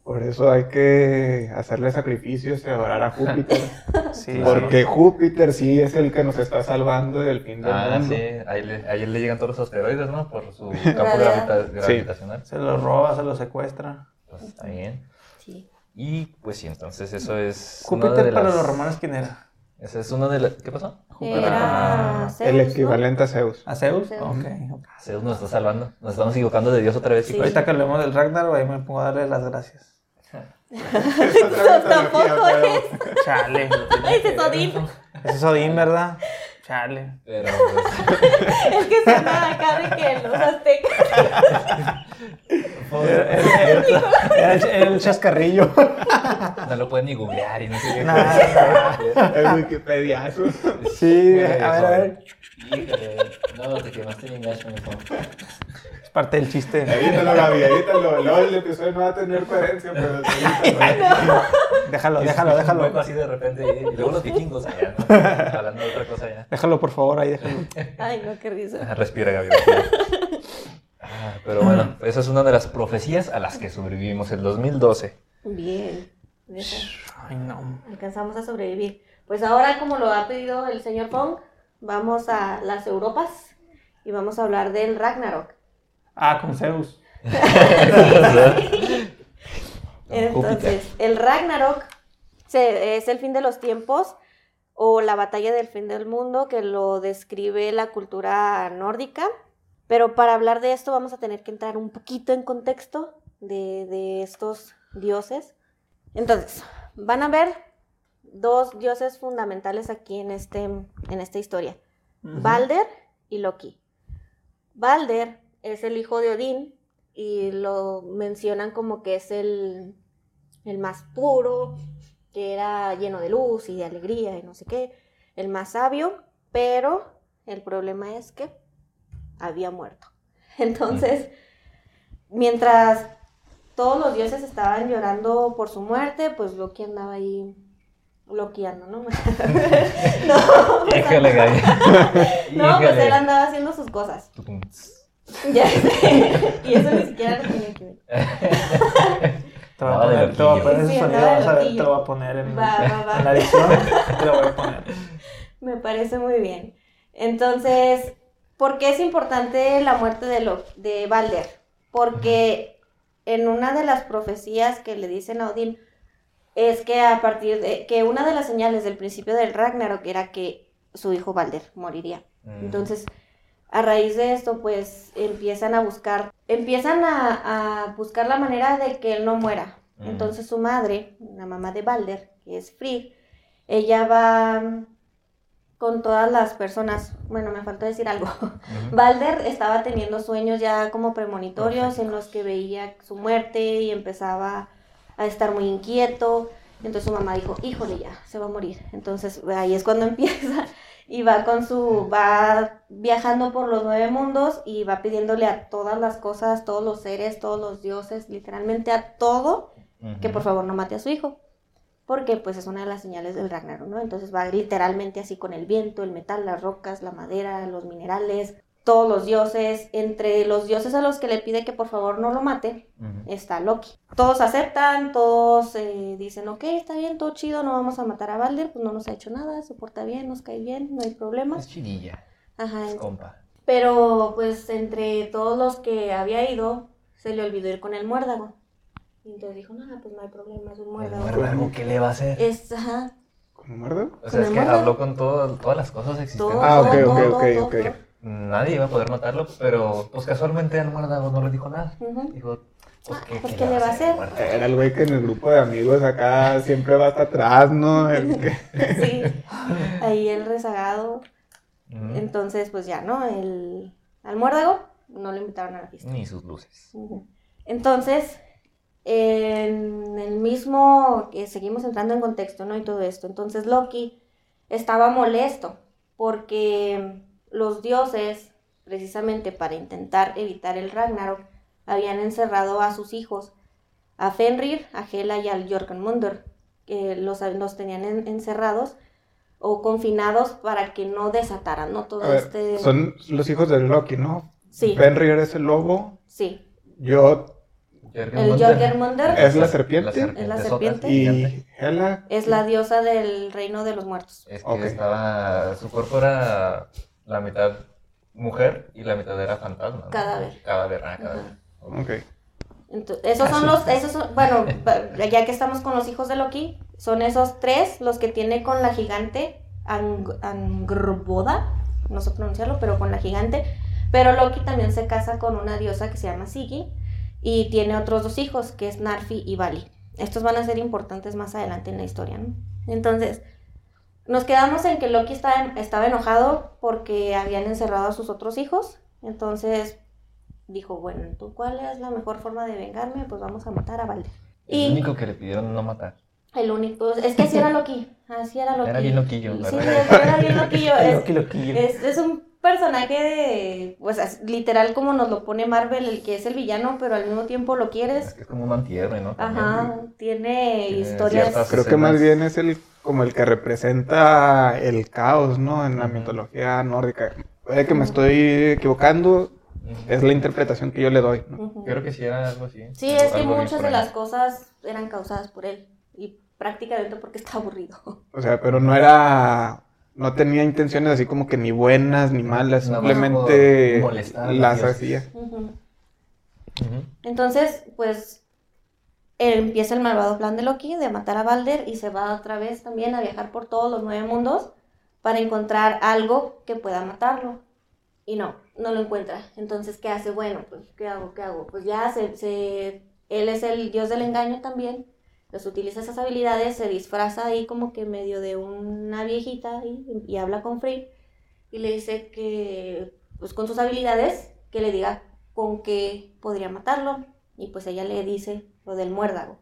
Por eso hay que hacerle sacrificios y adorar a Júpiter. Sí, Porque Júpiter sí es el que nos está salvando del fin del Ah, mundo. sí, ahí le, ahí le llegan todos los asteroides, ¿no? Por su campo gravita- gravitacional. se lo roba, se lo secuestra. Pues está bien. Sí. Y pues sí, entonces eso es. una Júpiter de para las- los romanos, ¿quién era? Esa es una de las. ¿Qué pasó? Era Zeus, El ¿no? equivalente a Zeus. ¿A Zeus? Zeus. Ok, ok. Zeus nos está salvando. Nos estamos equivocando de Dios otra vez. Sí. Ahorita que hablemos del Ragnar, ahí me pongo a darle las gracias. Tampoco es. Chale. Ese es Odín. Ese es Odín, ¿verdad? Chale. Pero pues, Es que suena acá de que los aztecas. Era el, el chascarrillo. no lo pueden ni googlear y no sé qué. Nah. El Wikipediazo. Sí, a ver, a ver. Híjole, no, te quemaste mijo. Es parte del chiste. Evítalo, Gaby, evítalo. Luego el episodio no va a tener coherencia, pero evítalo. Déjalo, déjalo, Un déjalo. hueco así de repente. Y luego los vikingos allá, ¿no? Hablando de otra cosa ya. Déjalo, por favor, ahí déjalo. Ay, no, qué risa. Ah, Respira, Gaby. respira. Ah, pero bueno, esa es una de las profecías a las que sobrevivimos el 2012. Bien. Ay, no. Alcanzamos a sobrevivir. Pues ahora, como lo ha pedido el señor Fong, vamos a las Europas y vamos a hablar del Ragnarok. Ah, con Zeus. Entonces, el Ragnarok se- es el fin de los tiempos o la batalla del fin del mundo que lo describe la cultura nórdica. Pero para hablar de esto vamos a tener que entrar un poquito en contexto de, de estos dioses. Entonces, van a ver dos dioses fundamentales aquí en, este, en esta historia. Balder y Loki. Balder es el hijo de Odín y lo mencionan como que es el, el más puro, que era lleno de luz y de alegría y no sé qué, el más sabio, pero el problema es que había muerto. Entonces, mientras todos los dioses estaban llorando por su muerte, pues Loki andaba ahí loqueando, ¿no? no, pues, no, pues Híjole. él andaba haciendo sus cosas. Ya sé. Y eso ni siquiera lo tenía que ver. Te voy a poner, te voy a loquillo. poner ese Sí, sonido, nada de vas a ver, te loquillo. lo voy a poner en, Va, va, va. en la edición. Te lo voy a poner. Me parece muy bien. Entonces, ¿por qué es importante la muerte de, Lo- de Balder? Porque en una de las profecías que le dicen a Odín es que a partir de que una de las señales del principio del Ragnarok era que su hijo Balder moriría. Mm. Entonces, a raíz de esto, pues empiezan a buscar, empiezan a, a buscar la manera de que él no muera. Mm. Entonces su madre, la mamá de Balder, que es Frigg, ella va con todas las personas, bueno, me faltó decir algo. Balder estaba teniendo sueños ya como premonitorios en los que veía su muerte y empezaba a estar muy inquieto. Entonces su mamá dijo, híjole ya, se va a morir. Entonces ahí es cuando empieza y va con su, va viajando por los nueve mundos y va pidiéndole a todas las cosas, todos los seres, todos los dioses, literalmente a todo, que por favor no mate a su hijo. Porque pues es una de las señales del Ragnarok, ¿no? Entonces va literalmente así con el viento, el metal, las rocas, la madera, los minerales, todos los dioses, entre los dioses a los que le pide que por favor no lo mate, está Loki. Todos aceptan, todos eh, dicen, ok, está bien, todo chido, no vamos a matar a Balder, pues no nos ha hecho nada, se porta bien, nos cae bien, no hay problema. Es chidilla. Ajá. Es compa. Pero pues entre todos los que había ido, se le olvidó ir con el muérdago. Y entonces dijo, no, pues no hay problema, es un ¿El muérdago. muérdago qué le va a hacer? Es, ajá, ¿Cómo muerdo? O sea, es ¿Con que el muérdago? habló con todo- todas las cosas existentes. todo, Ah, ok, todo, ok, todo, ok, todo, ok. Nadie iba a poder matarlo, pero pues casualmente el muérdago no le dijo nada. Dijo, pues, Ah, ¿qué, pues, qué ¿qué le va a hacer? Era el güey que en el grupo de amigos acá siempre va hasta atrás, ¿no? El que- Sí, ahí el rezagado. Entonces, pues ya, ¿no? El, al muérdago no lo invitaron a la fiesta. Ni sus luces. Entonces, en el mismo, que seguimos entrando en contexto, ¿no? Y todo esto. Entonces Loki estaba molesto porque los dioses, precisamente para intentar evitar el Ragnarok, habían encerrado a sus hijos, a Fenrir, a Hela y al Jorgenmundur, que los, los tenían en- encerrados o confinados para que no desataran, ¿no? Todo ver, este... son los hijos de Loki, ¿no? Sí, Fenrir es el lobo, sí. yo El es la serpiente Es la serpiente. y Hela Es la diosa del reino de los muertos. Es que estaba. Su cuerpo era la mitad mujer y la mitad era fantasma. ¿no? Cadáver. Cadáver, ah, cadáver. Ok. Entonces, esos son los, esos son, bueno, ya que estamos con los hijos de Loki, son esos tres los que tiene con la gigante Ang- Angrboda, no sé pronunciarlo, pero con la gigante. Pero Loki también se casa con una diosa que se llama Sigi y tiene otros dos hijos, que es Narfi y Vali. Estos van a ser importantes más adelante en la historia, ¿no? Entonces, nos quedamos en que Loki estaba, estaba enojado porque habían encerrado a sus otros hijos. Entonces, dijo, bueno, ¿tú cuál es la mejor forma de vengarme? Pues vamos a matar a Balder. El Y único que le pidieron no matar. el único, es que así era Loki, así era Loki. Era bien loquillo, Sí, ¿verdad? era bien loquillo. Es, Loki, Loquillo. es, es un personaje de, pues literal como nos lo pone Marvel, el que es el villano, pero al mismo tiempo lo Es quieres. que es como un antihéroe, ¿no? Ajá, tiene Tiene historias. Creo que más bien es el como el que representa el caos, ¿no? En la mitología nórdica. Puede que me estoy equivocando, es la interpretación que yo le doy, ¿no? Creo que sí era algo así. Sí, es que muchas de las cosas eran causadas por él y prácticamente porque está aburrido. O sea, pero no era, no tenía intenciones así como que ni buenas ni malas, simplemente las hacía. Entonces, pues empieza el malvado plan de Loki de matar a Balder y se va otra vez también a viajar por todos los nueve mundos para encontrar algo que pueda matarlo. Y no, no lo encuentra. Entonces, ¿qué hace? Bueno, pues, ¿qué hago? ¿Qué hago? Pues ya se, se- él es el dios del engaño también. Pues utiliza esas habilidades, se disfraza ahí como que medio de una viejita ahí, y habla con Frey y le dice que, pues con sus habilidades, que le diga con qué podría matarlo. Y pues ella le dice lo del muérdago.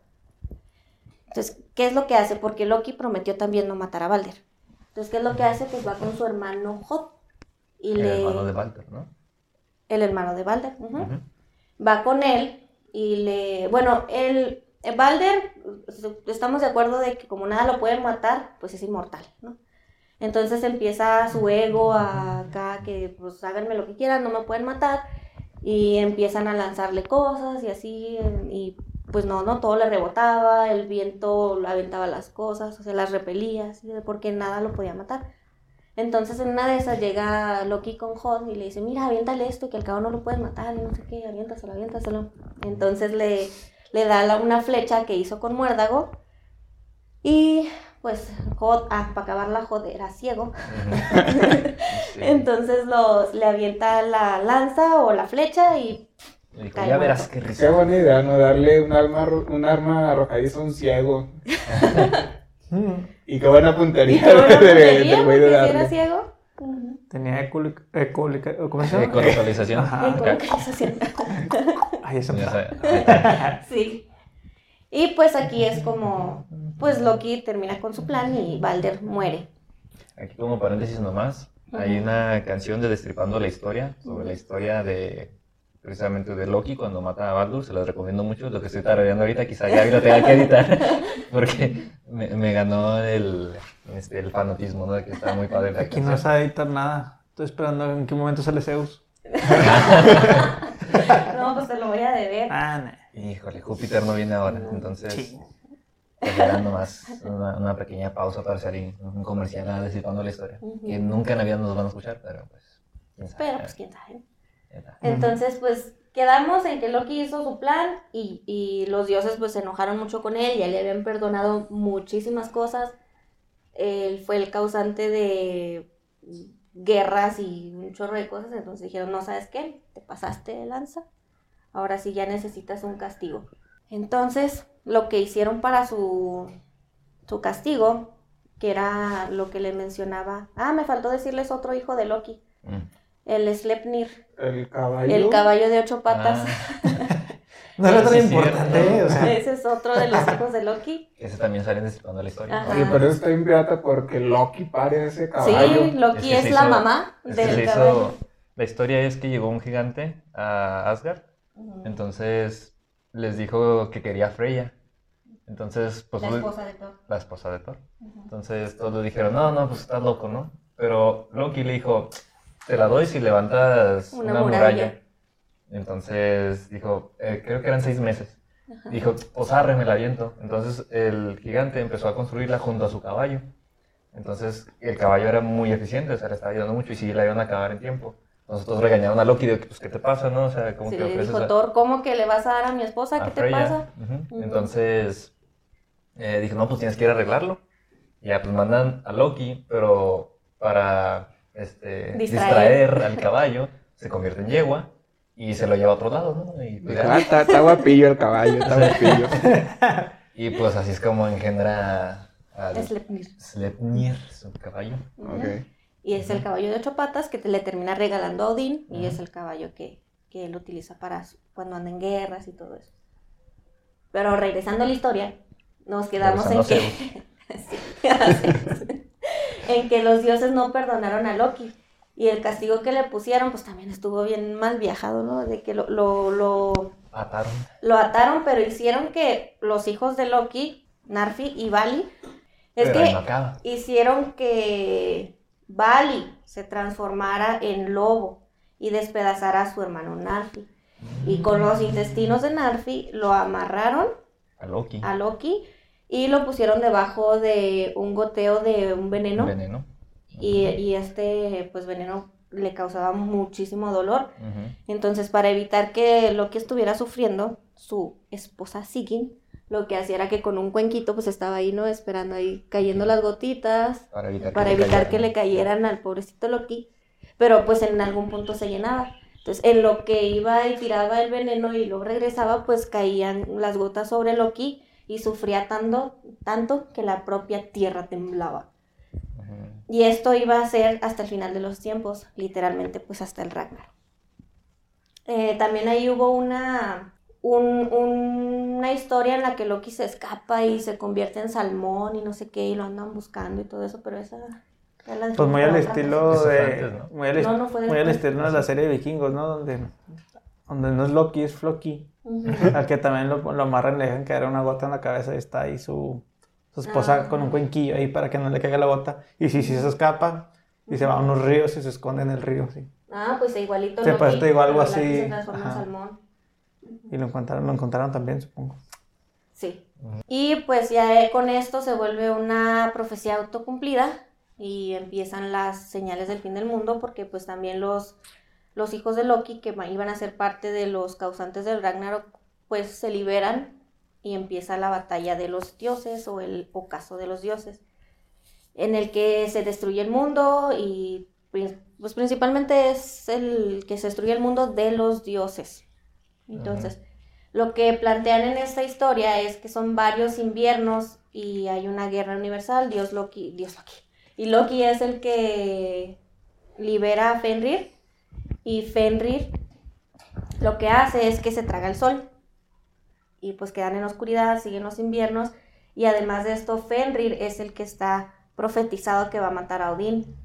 Entonces, ¿qué es lo que hace? Porque Loki prometió también no matar a Balder. Entonces, ¿qué es lo que hace? Pues va con su hermano Hot. Y El le... hermano de Walter, ¿no? El hermano de Balder. Va con él y le... Bueno, el... Balder, estamos de acuerdo de que como nada lo puede matar, pues es inmortal, ¿no? Entonces empieza su ego a acá que pues háganme lo que quieran, no me pueden matar. Y empiezan a lanzarle cosas y así, y pues no, no, todo le rebotaba, el viento aventaba las cosas, o sea, las repelía, porque nada lo podía matar. Entonces en una de esas llega Loki con Hot y le dice, mira, aviéntale esto, que al cabo no lo puedes matar, y no sé qué, aviéntaselo, aviéntaselo. Entonces le, le da la- una flecha que hizo con muérdago y pues Hot, ah, para acabar la Hot era ciego. Sí. Entonces los, le avienta la lanza o la flecha y Dijo, ya verás qué Qué risa. buena idea, ¿no? Darle un arma, arro- un arma arrojadiza a un ciego. Y qué buena puntería qué buena de- puntería, del güey de si era darle. ciego. Tenía ecolica- ¿Cómo se llama? Ecolocalización. Ecolocalización. Ya palabra. sabe. Sí. Y pues aquí es como, pues Loki termina con su plan y Balder muere. Aquí como paréntesis nomás, hay una canción de Destripando la Historia, sobre la historia de precisamente de Loki cuando mata a Baldur, se las recomiendo mucho, lo que estoy tarareando ahorita, quizá ya lo tenga que editar, porque me, me ganó el, este, el fanatismo, ¿no? De que estaba muy padre la Aquí no canción. se va a editar nada. Estoy esperando en qué momento sale Zeus. No, pues te lo voy a deber. Ah. Híjole, Júpiter no viene ahora, entonces Sí. era nomás una, una pequeña pausa para salir un comercial a Destripando la Historia, Ujú. que nunca en la vida nos van a escuchar, pero pues, quién sabe. Pero pues quién sabe. Entonces, pues quedamos en que Loki hizo su plan y, y los dioses pues se enojaron mucho con él, ya le habían perdonado muchísimas cosas. Él fue el causante de guerras y un chorro de cosas, entonces dijeron, no sabes qué, te pasaste de lanza, ahora sí ya necesitas un castigo. Entonces, lo que hicieron para su, su castigo, que era lo que le mencionaba, ah, me faltó decirles otro hijo de Loki, Mm. el Slepnir. El caballo. El caballo de ocho patas. Ah, No era tan importante, o sea. Ese es otro de los hijos de Loki. ese también sale en Destripando la Historia. Ajá. Oye, pero está bien pirata porque Loki pare ese caballo. Sí, Loki Es que la hizo- mamá Es del hizo- caballo. La historia es que llegó un gigante a Asgard, entonces les dijo que quería a Freya. Entonces, pues La esposa de Thor. la esposa de Thor. Entonces todos le dijeron, no, no, pues estás loco, ¿no? Pero Loki le dijo, te la doy si levantas Una una, muralla. muralla. Entonces dijo, eh, creo que eran seis meses. Dijo, pues arre, me la aviento. Entonces el gigante empezó a construirla junto a su caballo. Entonces el caballo era muy eficiente, o sea, le estaba ayudando mucho y sí la iban a acabar en tiempo. Nosotros regañaron a Loki de pues, ¿qué te pasa, no? O sea, como Sí, que le dijo a- Thor, ¿cómo que le vas a dar a mi esposa? a ¿Qué te pasa? Ujú. Ujú. Entonces eh, dije, no, pues tienes que ir a arreglarlo. Y ya pues mandan a Loki, pero para este, Distraer. distraer. al caballo, se convierte en yegua y se lo lleva a otro lado, ¿no? Y pues, ah, está, está guapillo el caballo, está guapillo. y, pues, así es como engendra al Sleipnir. Sleipnir, su caballo. Ok. Y es el caballo de ocho patas que te le termina regalando a Odín y es el caballo que, que él utiliza para su- cuando anda en guerras y todo eso. Pero regresando a la historia, nos quedamos en que, Sí. en que los dioses no perdonaron a Loki. Y el castigo que le pusieron, pues también estuvo bien mal viajado, ¿no? De que lo, lo, lo, Ataron. lo ataron, pero hicieron que los hijos de Loki, Narfi y Bali, es pero que no hicieron que Bali se transformara en lobo y despedazara a su hermano Narfi. Y con los intestinos de Narfi lo amarraron A Loki. a Loki y lo pusieron debajo de un goteo de un veneno. Veneno. Y, y este pues veneno le causaba muchísimo dolor. Entonces, para evitar que Loki estuviera sufriendo, su esposa Sigyn lo que hacía era que con un cuenquito pues estaba ahí, ¿no? Esperando ahí cayendo las gotitas Para evitar para le evitar que le cayeran al pobrecito Loki, pero pues en algún punto se llenaba. Entonces, en lo que iba y tiraba el veneno y luego regresaba, pues caían las gotas sobre Loki y sufría tanto, tanto que la propia tierra temblaba. Y esto iba a ser hasta el final de los tiempos, literalmente pues hasta el Ragnar. Eh, también ahí hubo una, un- una historia en la que Loki se escapa y se convierte en salmón y no sé qué, y lo andan buscando y todo eso, pero esa... Pues muy al estilo de. antes, ¿no? Muy al, No, muy al estilo de la serie de vikingos, ¿no? Donde, donde no es Loki, es Floki. Al que también lo, lo amarran le dejan caer una gota en la cabeza y está ahí su, su esposa Ah. con un cuenquillo ahí para que no le caiga la gota. Y si, si se escapa y se va a unos ríos y se esconde en el río, sí. Ah, pues igualito Sí, pues, te digo algo así, se transforma en ajá. salmón. Y lo encontraron, lo encontraron también, supongo. Sí. Y pues ya con esto se vuelve una profecía autocumplida y empiezan las señales del fin del mundo porque pues también los, los hijos de Loki que iban a ser parte de los causantes del Ragnarok pues se liberan y empieza la batalla de los dioses o el ocaso de los dioses en el que se destruye el mundo y prin- pues principalmente es el que se destruye el mundo de los dioses. Entonces, lo que plantean en esta historia es que son varios inviernos y hay una guerra universal, Dios Loki, Dios Loki. Y Loki es el que libera a Fenrir y Fenrir lo que hace es que se traga el sol y pues quedan en oscuridad, siguen los inviernos y además de esto Fenrir es el que está profetizado que va a matar a Odín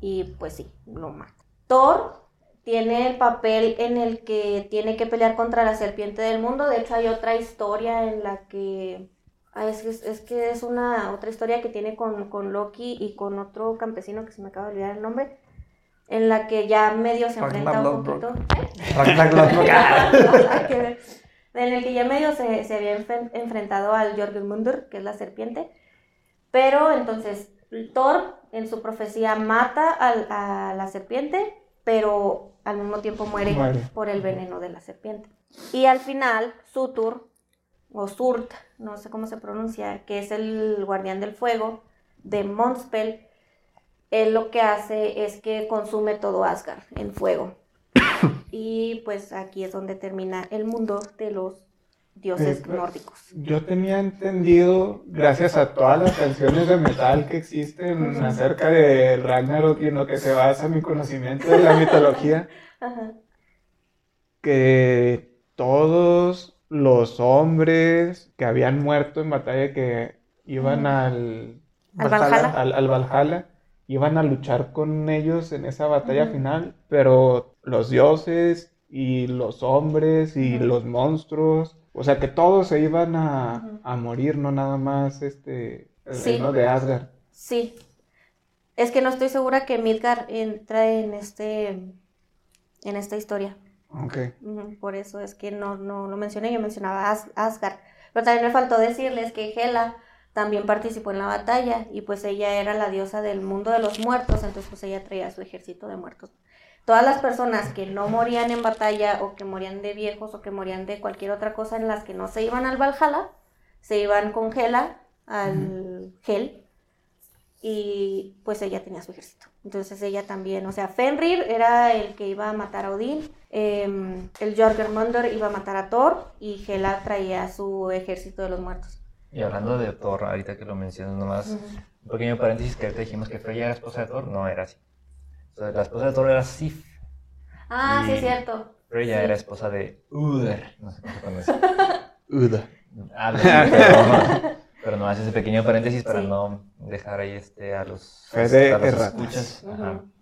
y pues sí, lo mata. Thor tiene el papel en el que tiene que pelear contra la serpiente del mundo. De hecho, hay otra historia en la que. Ah, es, es, que es una otra historia que tiene con, con, Loki y con otro campesino que se me acaba de olvidar el nombre. En la que ya medio se enfrenta un poquito. en el que ya medio se, se había enfrentado al Jorgelmundur, que es la serpiente. Pero entonces Thor en su profecía mata a, a la serpiente, pero al mismo tiempo muere, por el veneno de la serpiente. Y al final, Sutur, o Surt, no sé cómo se pronuncia, que es el guardián del fuego de Monspel, él lo que hace es que consume todo Asgard en fuego. y pues aquí es donde termina el mundo de los dioses eh, nórdicos. Yo tenía entendido, gracias a todas las canciones de metal que existen acerca de Ragnarok y en lo que se basa mi conocimiento de la mitología, que todos los hombres que habían muerto en batalla que iban al, ¿Al Valhalla? Al, Valhalla, iban a luchar con ellos en esa batalla final, pero los dioses y los hombres y los monstruos o sea, que todos se iban a, morir, no nada más este, el reino de Asgard. Sí. Es que no estoy segura que Midgard entra en este en esta historia. Ok. por eso es que no, no lo mencioné, yo mencionaba Asgard. Pero también me faltó decirles que Hela también participó en la batalla y pues ella era la diosa del mundo de los muertos, entonces pues ella traía su ejército de muertos todas las personas que no morían en batalla o que morían de viejos o que morían de cualquier otra cosa en las que no se iban al Valhalla, se iban con Hela al Hel y pues ella tenía su ejército. Entonces ella también, o sea, Fenrir era el que iba a matar a Odín, eh, el Jorgermunder iba a matar a Thor y Hela traía su ejército de los muertos. Y hablando de Thor, ahorita que lo mencionas nomás, un pequeño paréntesis que ahorita dijimos que Freya era esposa de Thor, no era así la esposa de Thor era Sif. Ah, sí, es cierto. Freya era esposa de Uder. No sé cómo se Uder. Ah, pero, pero no hace ese pequeño paréntesis para no dejar ahí este, a los, a los escuchas.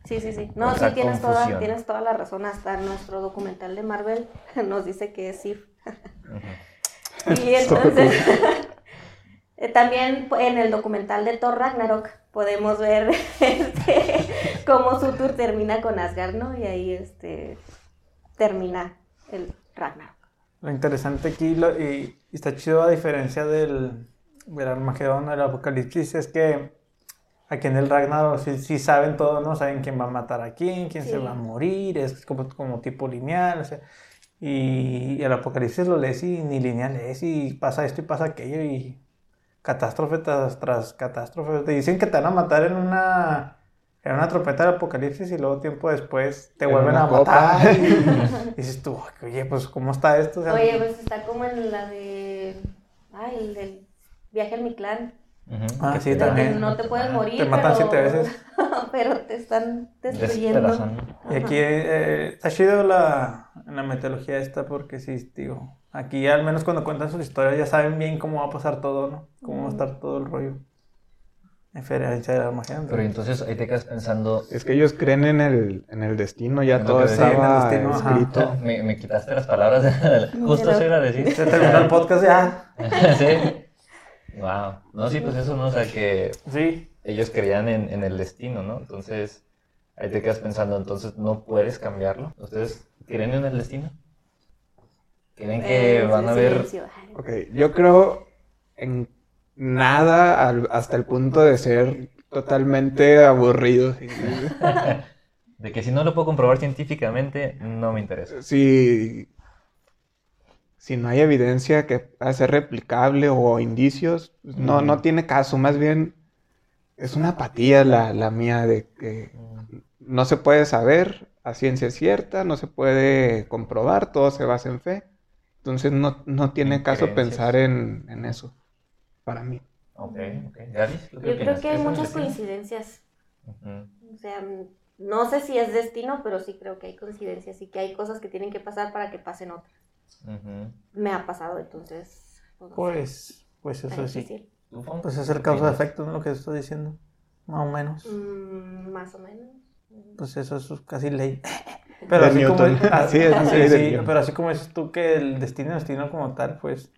Sí, sí, sí. No, sí, tienes toda, tienes toda la razón. Hasta nuestro documental de Marvel nos dice que es Sif. y entonces, también en el documental de Thor Ragnarok podemos ver este, cómo Sutur termina con Asgard, ¿no? Y ahí este, termina el Ragnarok. Lo interesante aquí, lo, y, está chido a diferencia del, del Armagedón, del Apocalipsis, es que aquí en el Ragnarok sí, saben todo, ¿no? Saben quién va a matar a quién, quién se va a morir, es como, como tipo lineal, o sea, y, el Apocalipsis lo lees y ni lineal es, y pasa esto y pasa aquello, y catástrofe tras, catástrofe. Te dicen que te van a matar en una, en una trompeta del apocalipsis y luego tiempo después te vuelven a matar. Y, dices tú, oye, pues ¿cómo está esto? oye, pues está como en la de... Ay, el del viaje al mi clan. Ah, sí, también. No te puedes morir. Te matan siete veces. pero te están destruyendo. Y aquí eh, está chido la, la metodología esta porque sí, digo, Aquí al menos cuando cuentan sus historias ya saben bien cómo va a pasar todo, ¿no? Cómo va a estar todo el rollo. En diferencia de la magia. Pero entonces ahí te quedas pensando... Es que ellos creen en el, en el destino, ya todo estaba destino, escrito. Me, me, quitaste las palabras, justo eso iba a decir. Se terminó el podcast ya. sí. Wow. No, sí, pues eso no, o sea que... Sí. Ellos creían en, en el destino, ¿no? Entonces ahí te quedas pensando, entonces no puedes cambiarlo. ¿Ustedes creen en el destino? Tienen que eh, van a ver. Ok, yo creo en nada hasta el punto de ser totalmente aburrido. de que si no lo puedo comprobar científicamente, no me interesa. Si, si no hay evidencia que pueda ser replicable o indicios, pues no, no tiene caso. Más bien es una apatía la, la mía de que no se puede saber a ciencia cierta, no se puede comprobar, todo se basa en fe. Entonces no, no tiene caso pensar en, en, eso, para mí. Ok, ok. Yo creo que hay muchas coincidencias. O sea, no sé si es destino, pero sí creo que hay coincidencias y que hay cosas que tienen que pasar para que pasen otras. Me ha pasado, entonces... Pues, pues, pues eso sí. Pues es el causa-efecto, ¿no? Lo que estoy diciendo. más o menos. Mm, más o menos. Pues eso es casi ley. Pero así como, así, sí, pero así como dices tú que el destino, destino como tal, pues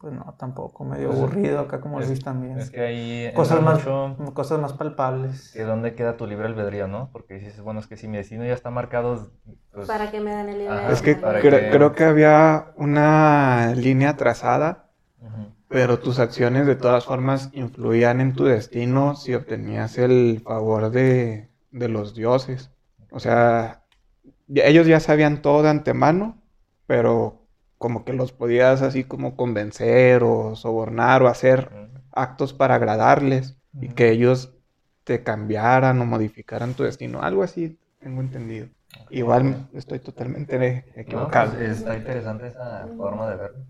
pues no, tampoco, medio pues, aburrido acá como lo también. Es que hay cosas más, cosas más palpables. Que dónde queda tu libre albedrío, ¿no? Porque dices, bueno, es que si mi destino ya está marcado... Pues... ¿Para qué me dan el libre? Es que, creo que había una línea trazada, pero tus acciones de todas formas influían en tu destino si obtenías el favor de, de los dioses. O sea, ellos ya sabían todo de antemano, pero como que los podías así como convencer o sobornar o hacer actos para agradarles y que ellos te cambiaran o modificaran tu destino. Algo así tengo entendido. Igual estoy totalmente equivocado. Pues, está interesante esa forma de verlo.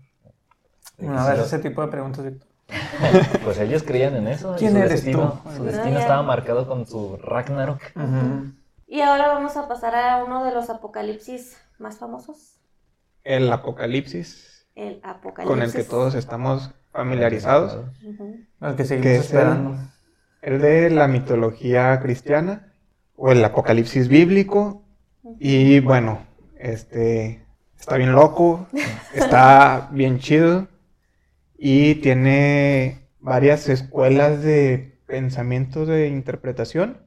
a ver, ese tipo de preguntas, Víctor. pues ellos creían en eso. ¿Quién eres tú? Su destino estaba marcado con su Ragnarok. Y ahora vamos a pasar a uno de los apocalipsis más famosos el Apocalipsis, el Apocalipsis. con el que todos estamos familiarizados, el que seguimos esperando. El, de la mitología cristiana o el Apocalipsis bíblico y bueno, este está bien loco, está bien chido y tiene varias escuelas de pensamiento de interpretación.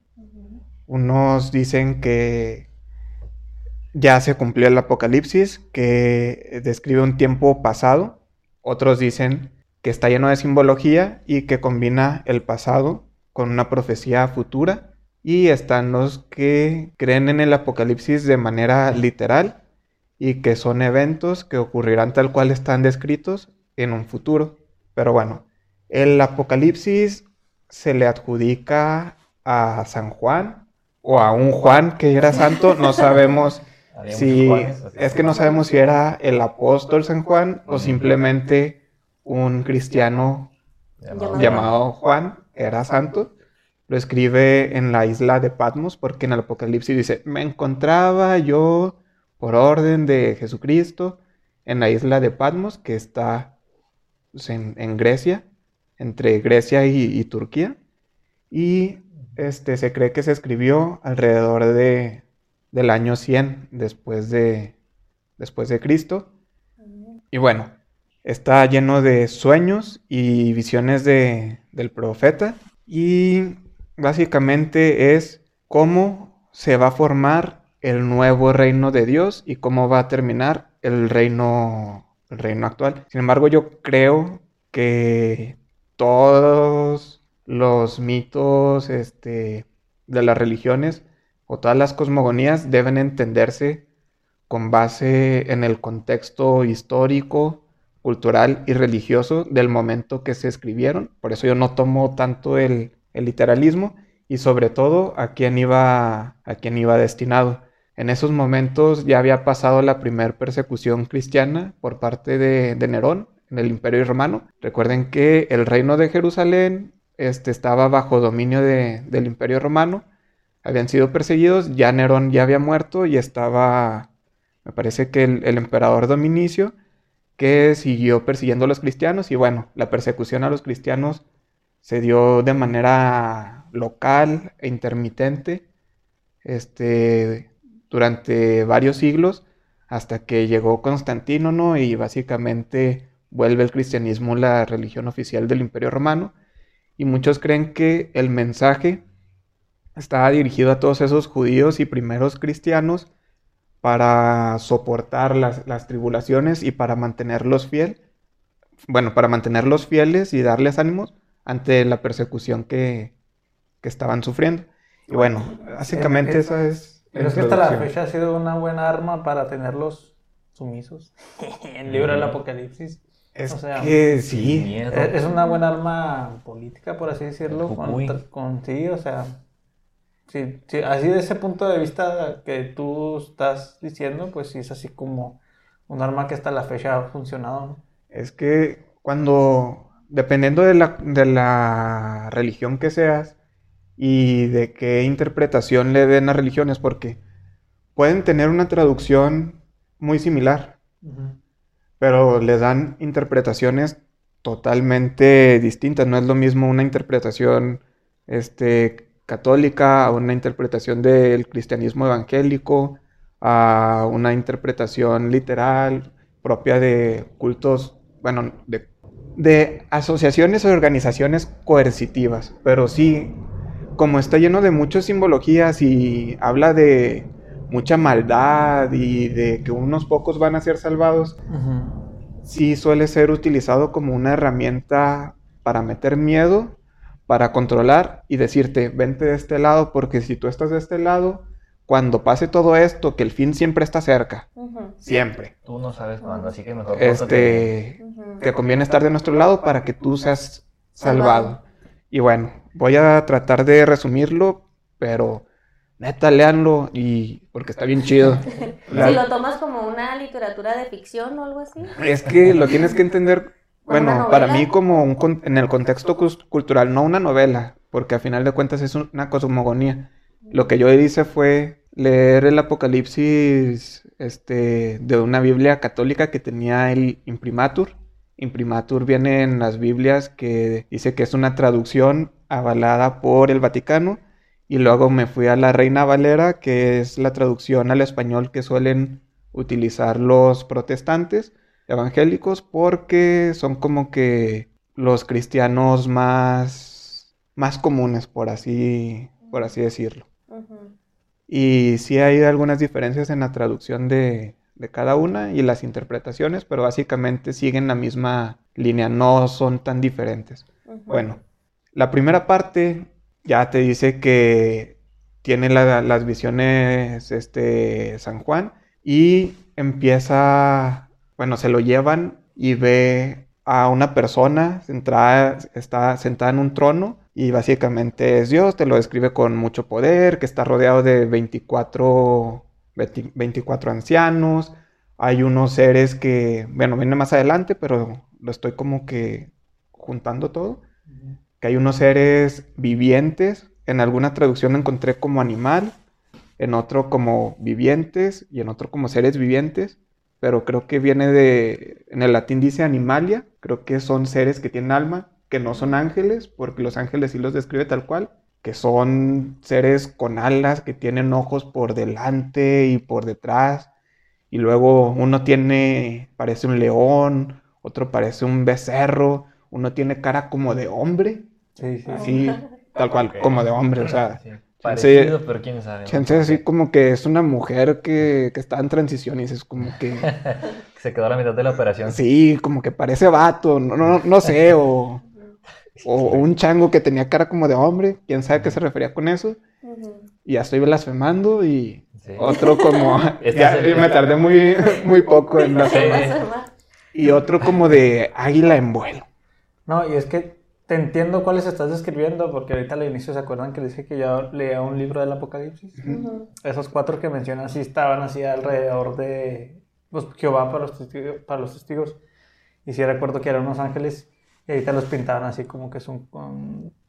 Unos dicen que ya se cumplió el Apocalipsis, que describe un tiempo pasado. Otros dicen que está lleno de simbología y que combina el pasado con una profecía futura. Y están los que creen en el Apocalipsis de manera literal y que son eventos que ocurrirán tal cual están descritos en un futuro. Pero bueno, el Apocalipsis se le adjudica a San Juan o a un Juan que era santo, no sabemos Sí, es que no sabemos si era el apóstol San Juan o simplemente un cristiano llamado, Juan, era santo. Lo escribe en la isla de Patmos porque en el Apocalipsis dice, me encontraba yo por orden de Jesucristo en la isla de Patmos que está pues, en, Grecia, entre Grecia y, y Turquía. Y este, se cree que se escribió alrededor de del año 100 después de, después de Cristo. Y bueno, está lleno de sueños y visiones de, del profeta y básicamente es cómo se va a formar el nuevo reino de Dios y cómo va a terminar el reino, el reino actual. Sin embargo, yo creo que todos los mitos este, de las religiones o todas las cosmogonías deben entenderse con base en el contexto histórico, cultural y religioso del momento que se escribieron. Por eso yo no tomo tanto el, literalismo y sobre todo a quién iba, a quién iba destinado. En esos momentos ya había pasado la primera persecución cristiana por parte de, Nerón en el Imperio Romano. Recuerden que el reino de Jerusalén este, estaba bajo dominio del Imperio Romano habían sido perseguidos, ya Nerón ya había muerto y estaba, me parece que el, emperador Dominicio, que siguió persiguiendo a los cristianos y bueno, la persecución a los cristianos se dio de manera local e intermitente este, durante varios siglos hasta que llegó Constantino ¿no? y básicamente vuelve el cristianismo la religión oficial del imperio romano y muchos creen que el mensaje estaba dirigido a todos esos judíos y primeros cristianos para soportar las, tribulaciones y para mantenerlos fiel, bueno, para mantenerlos fieles y darles ánimos ante la persecución que, estaban sufriendo. Y bueno, básicamente esa es... es que hasta la fecha ha sido una buena arma para tenerlos sumisos. en el libro del Apocalipsis. Es que sí. Es, una buena arma política, por así decirlo. con, sí, o sea, Sí, sí, así de ese punto de vista que tú estás diciendo, pues sí es así como un arma que hasta la fecha ha funcionado, ¿no? Es que cuando, dependiendo de la, de la religión que seas y de qué interpretación le den a religiones, porque pueden tener una traducción muy similar, pero le dan interpretaciones totalmente distintas. No es lo mismo una interpretación este, católica, a una interpretación del cristianismo evangélico, a una interpretación literal propia de cultos, bueno, de, de asociaciones o organizaciones coercitivas, pero sí, como está lleno de muchas simbologías y habla de mucha maldad y de que unos pocos van a ser salvados, sí suele ser utilizado como una herramienta para meter miedo, para controlar y decirte, vente de este lado, porque si tú estás de este lado, cuando pase todo esto, que el fin siempre está cerca. Siempre. Tú no sabes cuándo, así que mejor. Este, te conviene estar de nuestro lado para que tú seas salvado. Y bueno, voy a tratar de resumirlo, pero neta, leanlo y porque está bien chido. Si lo tomas como una literatura de ficción o algo así. Es que lo tienes que entender, bueno, para mí como un, en el contexto cultural, no una novela, porque a final de cuentas es una cosmogonía. Lo que yo hice fue leer el Apocalipsis este, de una Biblia católica que tenía el imprimatur. Imprimatur viene en las Biblias que dice que es una traducción avalada por el Vaticano. Y luego me fui a la Reina Valera, que es la traducción al español que suelen utilizar los protestantes evangélicos porque son como que los cristianos más, más comunes, por así, por así decirlo. Y sí hay algunas diferencias en la traducción de, cada una y las interpretaciones, pero básicamente siguen la misma línea, no son tan diferentes. Bueno, la primera parte ya te dice que tiene las visiones este, San Juan y empieza, bueno, se lo llevan y ve a una persona sentada, está sentada en un trono y básicamente es Dios, te lo describe con mucho poder, que está rodeado de 24, 24 ancianos, hay unos seres que, bueno, viene más adelante, pero lo estoy como que juntando todo, hay unos seres vivientes, en alguna traducción encontré como animal, en otro como vivientes y en otro como seres vivientes, pero creo que viene de, en el latín dice animalia, creo que son seres que tienen alma, que no son ángeles, porque los ángeles sí los describe tal cual, que son seres con alas, que tienen ojos por delante y por detrás, y luego uno tiene, parece un león, otro parece un becerro, uno tiene cara como de hombre, sí, sí, sí tal cual, como de hombre, o sea, Parecido, pero quién sabe. Chance así como que es una mujer que, que está en transición y es como que... Se quedó a la mitad de la operación. Sí, como que parece vato, no, no, no sé, o... O, un chango que tenía cara como de hombre, quién sabe qué se refería con eso. Y ya estoy blasfemando y otro como... Este me tardé muy, muy poco en blasfemar. Y otro como de águila en vuelo. No, y es que te entiendo cuáles estás describiendo, porque ahorita al inicio se acuerdan que les dije que yo leía un libro del Apocalipsis. Esos cuatro que mencionas sí estaban así alrededor de pues, Jehová para los, testigos, para los testigos. Y sí recuerdo que eran unos ángeles y ahí te los pintaban así como que son,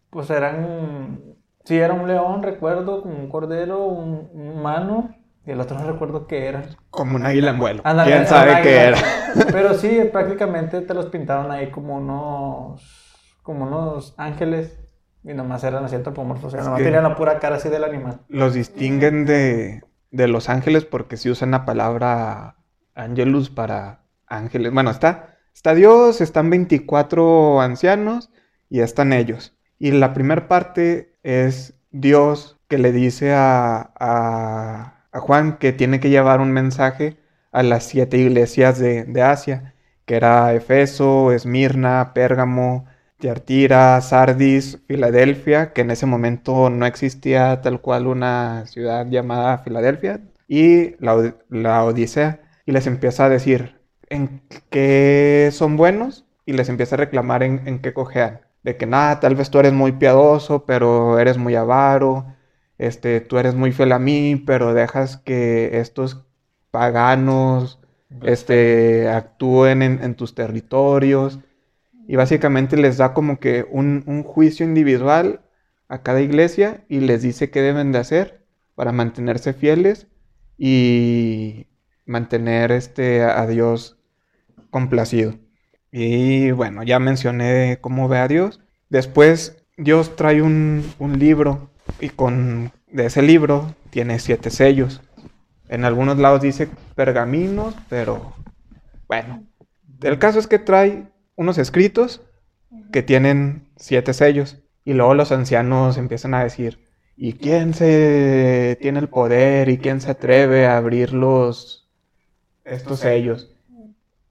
pues eran, sí era un león, recuerdo, como un cordero, un, humano, y el otro no recuerdo qué era. Como un águila en vuelo. ¿Quién sabe qué era? Pero sí, prácticamente te los pintaban ahí como unos, como unos ángeles. Y nomás eran así antropomorfos. O sea, nomás tenían la pura cara así del animal. Los distinguen de, de los ángeles porque sí usan la palabra angelus para ángeles. Bueno, está Está Dios, están 24 ancianos y están ellos. Y la primera parte es Dios que le dice a, a, Juan que tiene que llevar un mensaje a las siete iglesias de, de Asia, que era Efeso, Esmirna, Pérgamo, Tiartira, Sardis, Filadelfia, que en ese momento no existía tal cual una ciudad llamada Filadelfia, y la, la Odisea. Y les empieza a decir, en qué son buenos y les empieza a reclamar en, qué cojean. De que nada, tal vez tú eres muy piadoso, pero eres muy avaro. Este, tú eres muy fiel a mí, pero dejas que estos paganos este, actúen en, tus territorios. Y básicamente les da como que un, un juicio individual a cada iglesia y les dice qué deben de hacer para mantenerse fieles y mantener este, a Dios complacido. Y bueno, ya mencioné cómo ve a Dios. Después Dios trae un, libro y con de ese libro tiene siete sellos. En algunos lados dice pergaminos, pero bueno. El caso es que trae unos escritos que tienen siete sellos. Y luego los ancianos empiezan a decir, ¿y quién se tiene el poder y quién se atreve a abrir los, estos sellos?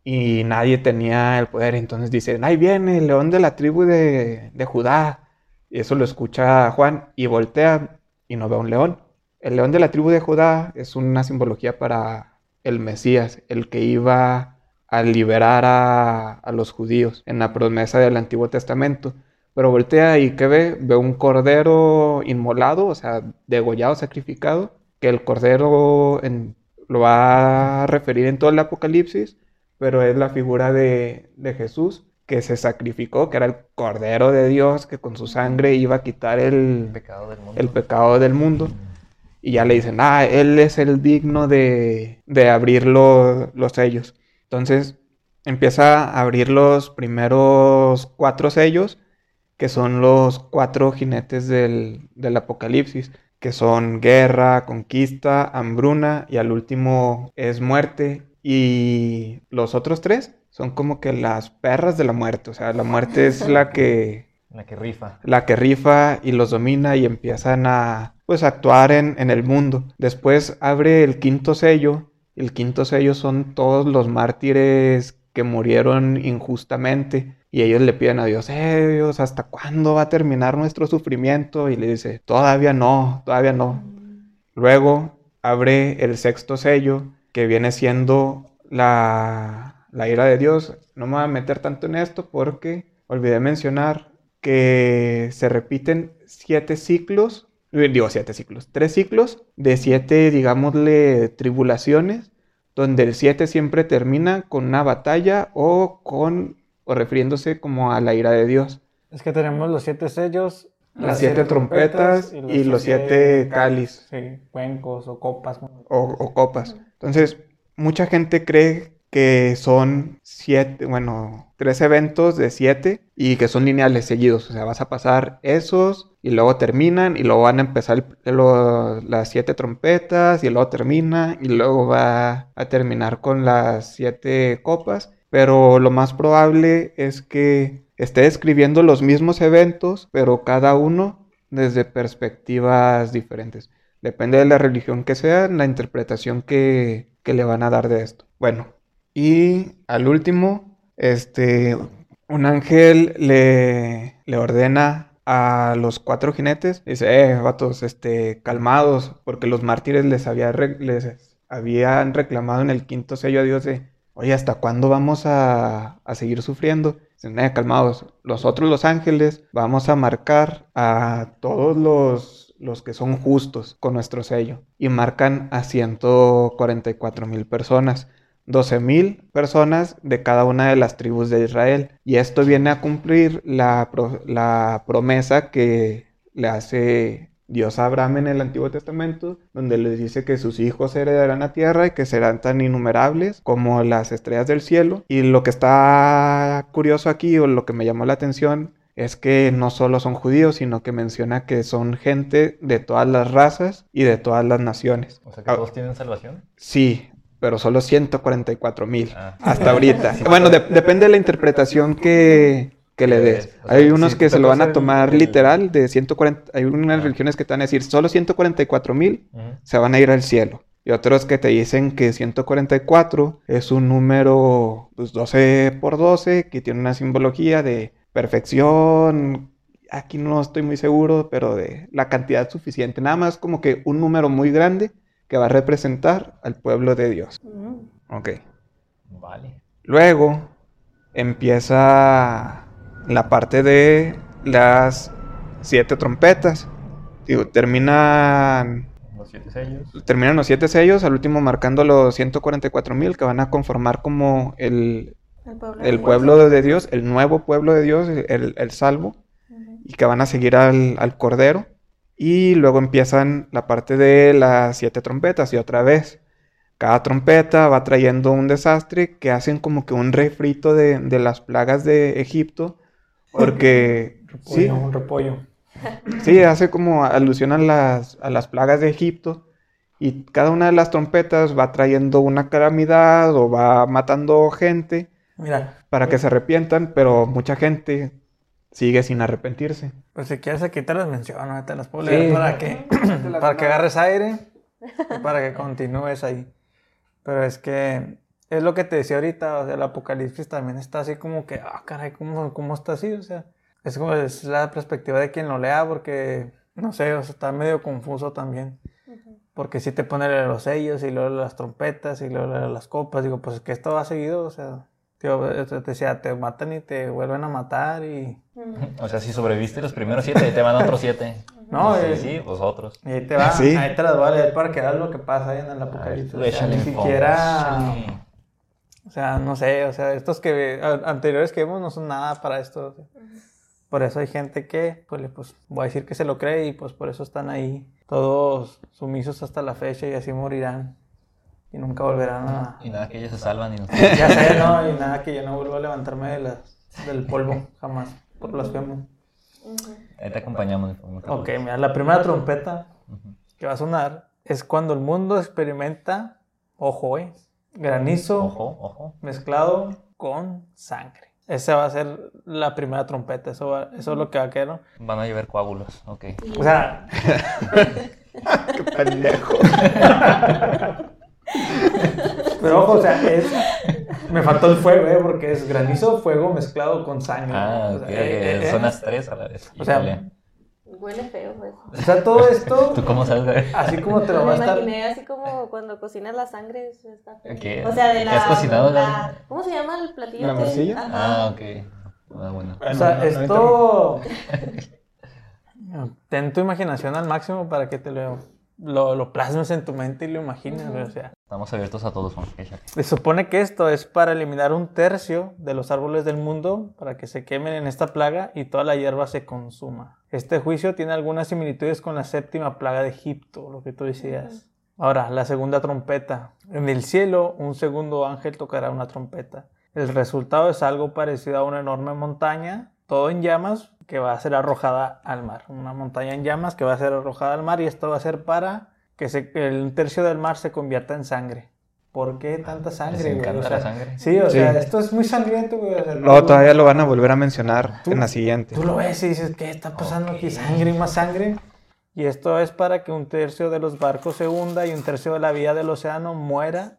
Y nadie tenía el poder. Entonces dicen, ahí viene el león de la tribu de, de Judá. Y eso lo escucha Juan y voltea y no ve a un león. El león de la tribu de Judá es una simbología para el Mesías, el que iba a liberar a, a los judíos en la promesa del Antiguo Testamento. Pero voltea y ¿qué ve? Ve un cordero inmolado, o sea, degollado, sacrificado, que el cordero lo va a referir en todo el Apocalipsis, pero es la figura de, Jesús que se sacrificó, que era el cordero de Dios, que con su sangre iba a quitar el pecado del mundo. El pecado del mundo. Y ya le dicen, ah, él es el digno de, de abrir los sellos. Entonces empieza a abrir los primeros cuatro sellos que son los cuatro jinetes del, apocalipsis, que son guerra, conquista, hambruna y al último es muerte. Y los otros tres son como que las perras de la muerte, o sea, la muerte es la que... La que rifa. La que rifa y los domina y empiezan a pues actuar en, en el mundo. Después abre el quinto sello. El quinto sello son todos los mártires que murieron injustamente y ellos le piden a Dios, eh Dios, ¿hasta cuándo va a terminar nuestro sufrimiento? Y le dice, todavía no, todavía no. Luego abre el sexto sello, que viene siendo la, la ira de Dios. No me voy a meter tanto en esto porque olvidé mencionar que se repiten siete ciclos, digo siete ciclos, tres ciclos de siete, digámosle, tribulaciones, donde el siete siempre termina con una batalla o con o refiriéndose como a la ira de Dios. Es que tenemos los siete sellos, las, siete, trompetas, y los, siete, cáliz. Sí, cuencos o copas. O, copas. Entonces, mucha gente cree que son siete, bueno, tres eventos de siete y que son lineales seguidos. O sea, vas a pasar esos y luego terminan y luego van a empezar las siete trompetas y luego termina y luego va a terminar con las siete copas pero lo más probable es que esté describiendo los mismos eventos, pero cada uno desde perspectivas diferentes. Depende de la religión que sea, la interpretación que, le van a dar de esto. Bueno, y al último, este, un ángel le, le ordena a los cuatro jinetes, dice, eh, vatos, este, calmados, porque los mártires les, había les habían reclamado en el quinto sello a Dios de, oye, ¿hasta cuándo vamos a, seguir sufriendo? Dicen, eh, calmados, nosotros los ángeles vamos a marcar a todos los, los que son justos con nuestro sello. Y marcan a 144 mil personas. 12 mil personas de cada una de las tribus de Israel. Y esto viene a cumplir la, la promesa que le hace Dios a Abraham en el Antiguo Testamento, donde les dice que sus hijos heredarán la tierra y que serán tan innumerables como las estrellas del cielo. Y lo que está curioso aquí, o lo que me llamó la atención, es que no solo son judíos, sino que menciona que son gente de todas las razas y de todas las naciones. O sea que todos tienen salvación. Sí, pero solo 144 mil ah. hasta ahorita. bueno, depende de la interpretación que, que le des. hay unos que se lo van a tomar literal de 140, hay unas religiones que te van a decir solo 144 mil se van a ir al cielo. Y otros que te dicen que 144 es un número pues, 12 por 12 que tiene una simbología de perfección. Aquí no estoy muy seguro, pero de la cantidad suficiente. Nada más como que un número muy grande que va a representar al pueblo de Dios. Ok. Vale. Luego empieza la parte de las siete trompetas. Digo, terminan los siete sellos. Terminan los siete sellos, al último marcando los 144 mil que van a conformar como el, el pueblo, de Dios, el nuevo pueblo de Dios, el, salvo, y que van a seguir al, al, Cordero. Y luego empiezan la parte de las siete trompetas y otra vez. Cada trompeta va trayendo un desastre que hacen como que un refrito de, de las plagas de Egipto porque. sí. Un repollo. Sí, hace como alusión a las, a las plagas de Egipto. Y cada una de las trompetas va trayendo una calamidad o va matando gente Mira, para que se arrepientan, pero mucha gente sigue sin arrepentirse. pues si quieres aquí te las menciono, te las puedo Sí. leer para que, para que agarres aire y para que continúes ahí. Pero es que es lo que te decía ahorita, o sea, el apocalipsis también está así como que, ah, caray, ¿cómo, cómo está así? O sea, es como es la perspectiva de quien lo lea porque, no sé, o sea, está medio confuso también. Porque si te pone los sellos y luego las trompetas y luego las copas, digo, pues es que esto va seguido, o sea, te decía, te matan y te vuelven a matar y... O sea, si sobreviviste los primeros siete, te van otros siete. No, sí, eh, sí, pues otros. Y ahí te va, Sí. ahí te las voy a leer para que veas lo que pasa ahí en el ver, apocalipsis. O sea, ni siquiera, échale. o sea, no sé, o sea, estos que anteriores que vimos no son nada para esto. o sea. Por eso hay gente que, pues, le- pues, voy a decir que se lo cree y pues por eso están ahí todos sumisos hasta la fecha y así morirán y nunca volverán a... Y nada, que ellos se salvan y nos... Ya sé, ¿no? Y nada, que yo no vuelvo a levantarme de las, del polvo, jamás, por blasfemo. Ahí te acompañamos. no Ok, mira, la primera trompeta que va a sonar es cuando el mundo experimenta, ojo, eh, granizo Ojo, ojo. mezclado con sangre. Esa va a ser la primera trompeta, eso, va- eso es lo que va a quedar, ¿no? Van a llover coágulos, ok. O sea, ¡Qué pendejo! pero ojo, o sea, es... Me faltó el fuego, ¿eh? Porque es granizo, fuego mezclado con sangre. Ah, O ok, sea, eh, eh, son eh. las tres a la vez. O sea, Híjole. Huele feo, pues. O sea, todo esto, ¿Tú cómo sabes? güey? así como te lo va Me a estar... imaginé así como cuando cocinas la sangre. está. O sea, de ¿Qué la. has cocinado, la-? ¿Cómo se llama el platillo? ¿La morcilla? Ah, ok. Ah, bueno. O sea, No, no, no esto. Ten tu imaginación al máximo para que te lo, lo, lo plasmes en tu mente y lo imagines. güey, O sea, Estamos abiertos a todos, Juan. Se supone que esto es para eliminar un tercio de los árboles del mundo para que se quemen en esta plaga y toda la hierba se consuma. Este juicio tiene algunas similitudes con la séptima plaga de Egipto, lo que tú decías. Ahora, la segunda trompeta. En el cielo, un segundo ángel tocará una trompeta. El resultado es algo parecido a una enorme montaña, todo en llamas, que va a ser arrojada al mar. Una montaña en llamas que va a ser arrojada al mar y esto va a ser para que se- el tercio del mar se convierta en sangre. ¿Por qué tanta sangre? Les güey? encanta O la sea, sangre. Sí, o Sí. sea, esto es muy sangriento, güey. o sea, Luego tú- todavía lo van a volver a mencionar en la siguiente. Tú lo ves y dices, ¿qué está pasando aquí? Sangre y más sangre. Y esto es para que un tercio de los barcos se hunda y un tercio de la vía del océano muera.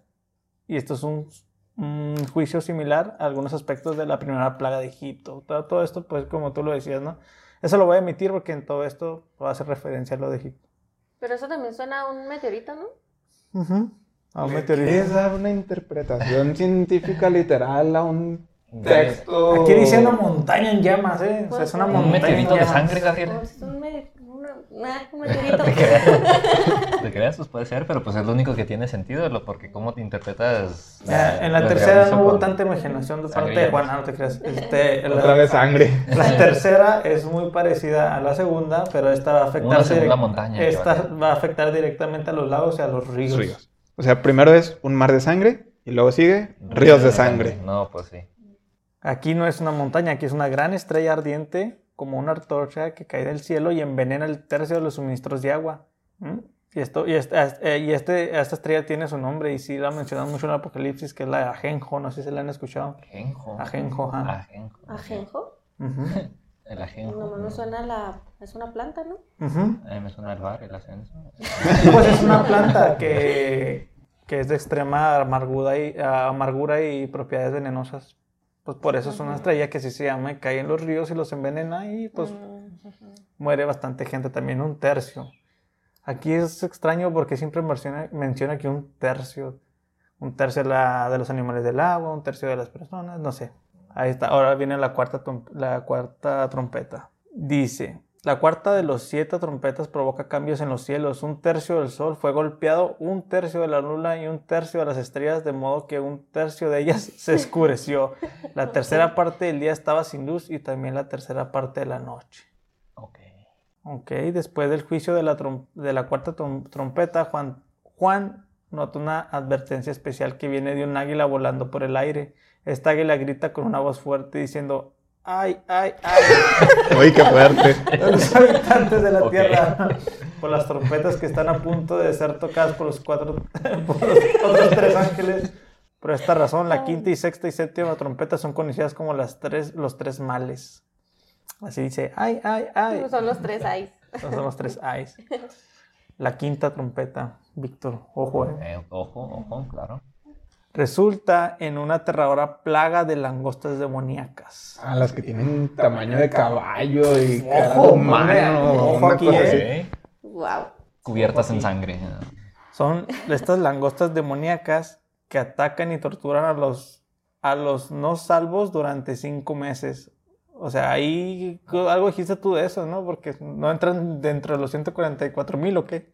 Y esto es un, un juicio similar a algunos aspectos de la primera plaga de Egipto. Todo, todo esto, pues, como tú lo decías, ¿no? Eso lo voy a emitir porque en todo esto va a hacer referencia a lo de Egipto. Pero eso también suena a un meteorito, ¿no? A un ¿Qué meteorito. es dar una interpretación científica literal a un texto? Aquí dice una montaña en llamas, ¿eh? O sea, es una Un Un montaña en meteorito de llamas. sangre, Gabriel. Es un, me- una- una- un meteorito. Te creas, te creas, pues puede ser, pero pues es lo único que tiene sentido, lo- porque cómo te interpretas. Ya, en la tercera no hubo tanta imaginación de parte de Juan, no te creas. Este, la- Otra vez sangre. La tercera es muy parecida a la segunda, pero esta va a afectar, direct- montaña esta va a va a afectar directamente a los lagos y a los ríos. Ríos. O sea, primero es un mar de sangre y luego sigue ríos de sangre. No, pues sí. Aquí no es una montaña, aquí es una gran estrella ardiente, como una antorcha que cae del cielo y envenena el tercio de los suministros de agua. ¿Mm? Y, esto, y, esta, eh, y este, esta estrella tiene su nombre y sí la mencionan mucho en el Apocalipsis, que es la de Ajenjo, no sé si la han escuchado. Ajenjo. Ajenjo, ajá. Ajenjo. Ajenjo. El ajenjo. No me suena a la. Es una planta, ¿no? A mí me suena el bar, el ascenso. Pues es una planta que, que es de extrema amargura y, amargura y propiedades venenosas. Pues por eso es una estrella que sí se llama y cae en los ríos y los envenena y pues Mm, muere bastante gente, también un tercio. Aquí es extraño porque siempre menciona, menciona que un tercio, un tercio de, la- de los animales del agua, un tercio de las personas, no sé. Ahí está, ahora viene la cuarta, la cuarta trompeta. Dice, la cuarta de los siete trompetas provoca cambios en los cielos. Un tercio del sol fue golpeado, un tercio de la luna y un tercio de las estrellas, de modo que un tercio de ellas se oscureció. La tercera parte del día estaba sin luz y también la tercera parte de la noche. Ok. Ok, después del juicio de la, trom- de la cuarta trom- trompeta, Juan, Juan nota una advertencia especial que viene de un águila volando por el aire. Esta águila grita con una voz fuerte diciendo, ay, ay, ay. Uy, qué fuerte. de los habitantes de la tierra por las trompetas que están a punto de ser tocadas por los cuatro por los otros tres ángeles. Por esta razón, la quinta y sexta y séptima trompeta son conocidas como las tres, los tres males. Así dice, ay, ay, ay. Son los tres. Esos son los tres ayes. La quinta trompeta, Víctor, ojo, eh. Eh, ojo, ojo, claro. Resulta en una aterradora plaga de langostas demoníacas. Ah, las que tienen tamaño de caballo y Ojo, humano. ojo aquí, cosa eh. Wow. Cubiertas en sangre. Son estas langostas demoníacas que atacan y torturan a los, a los no salvos durante cinco meses. O sea, ahí algo dijiste tú de eso, ¿no? Porque no entran dentro de los 144 mil o qué.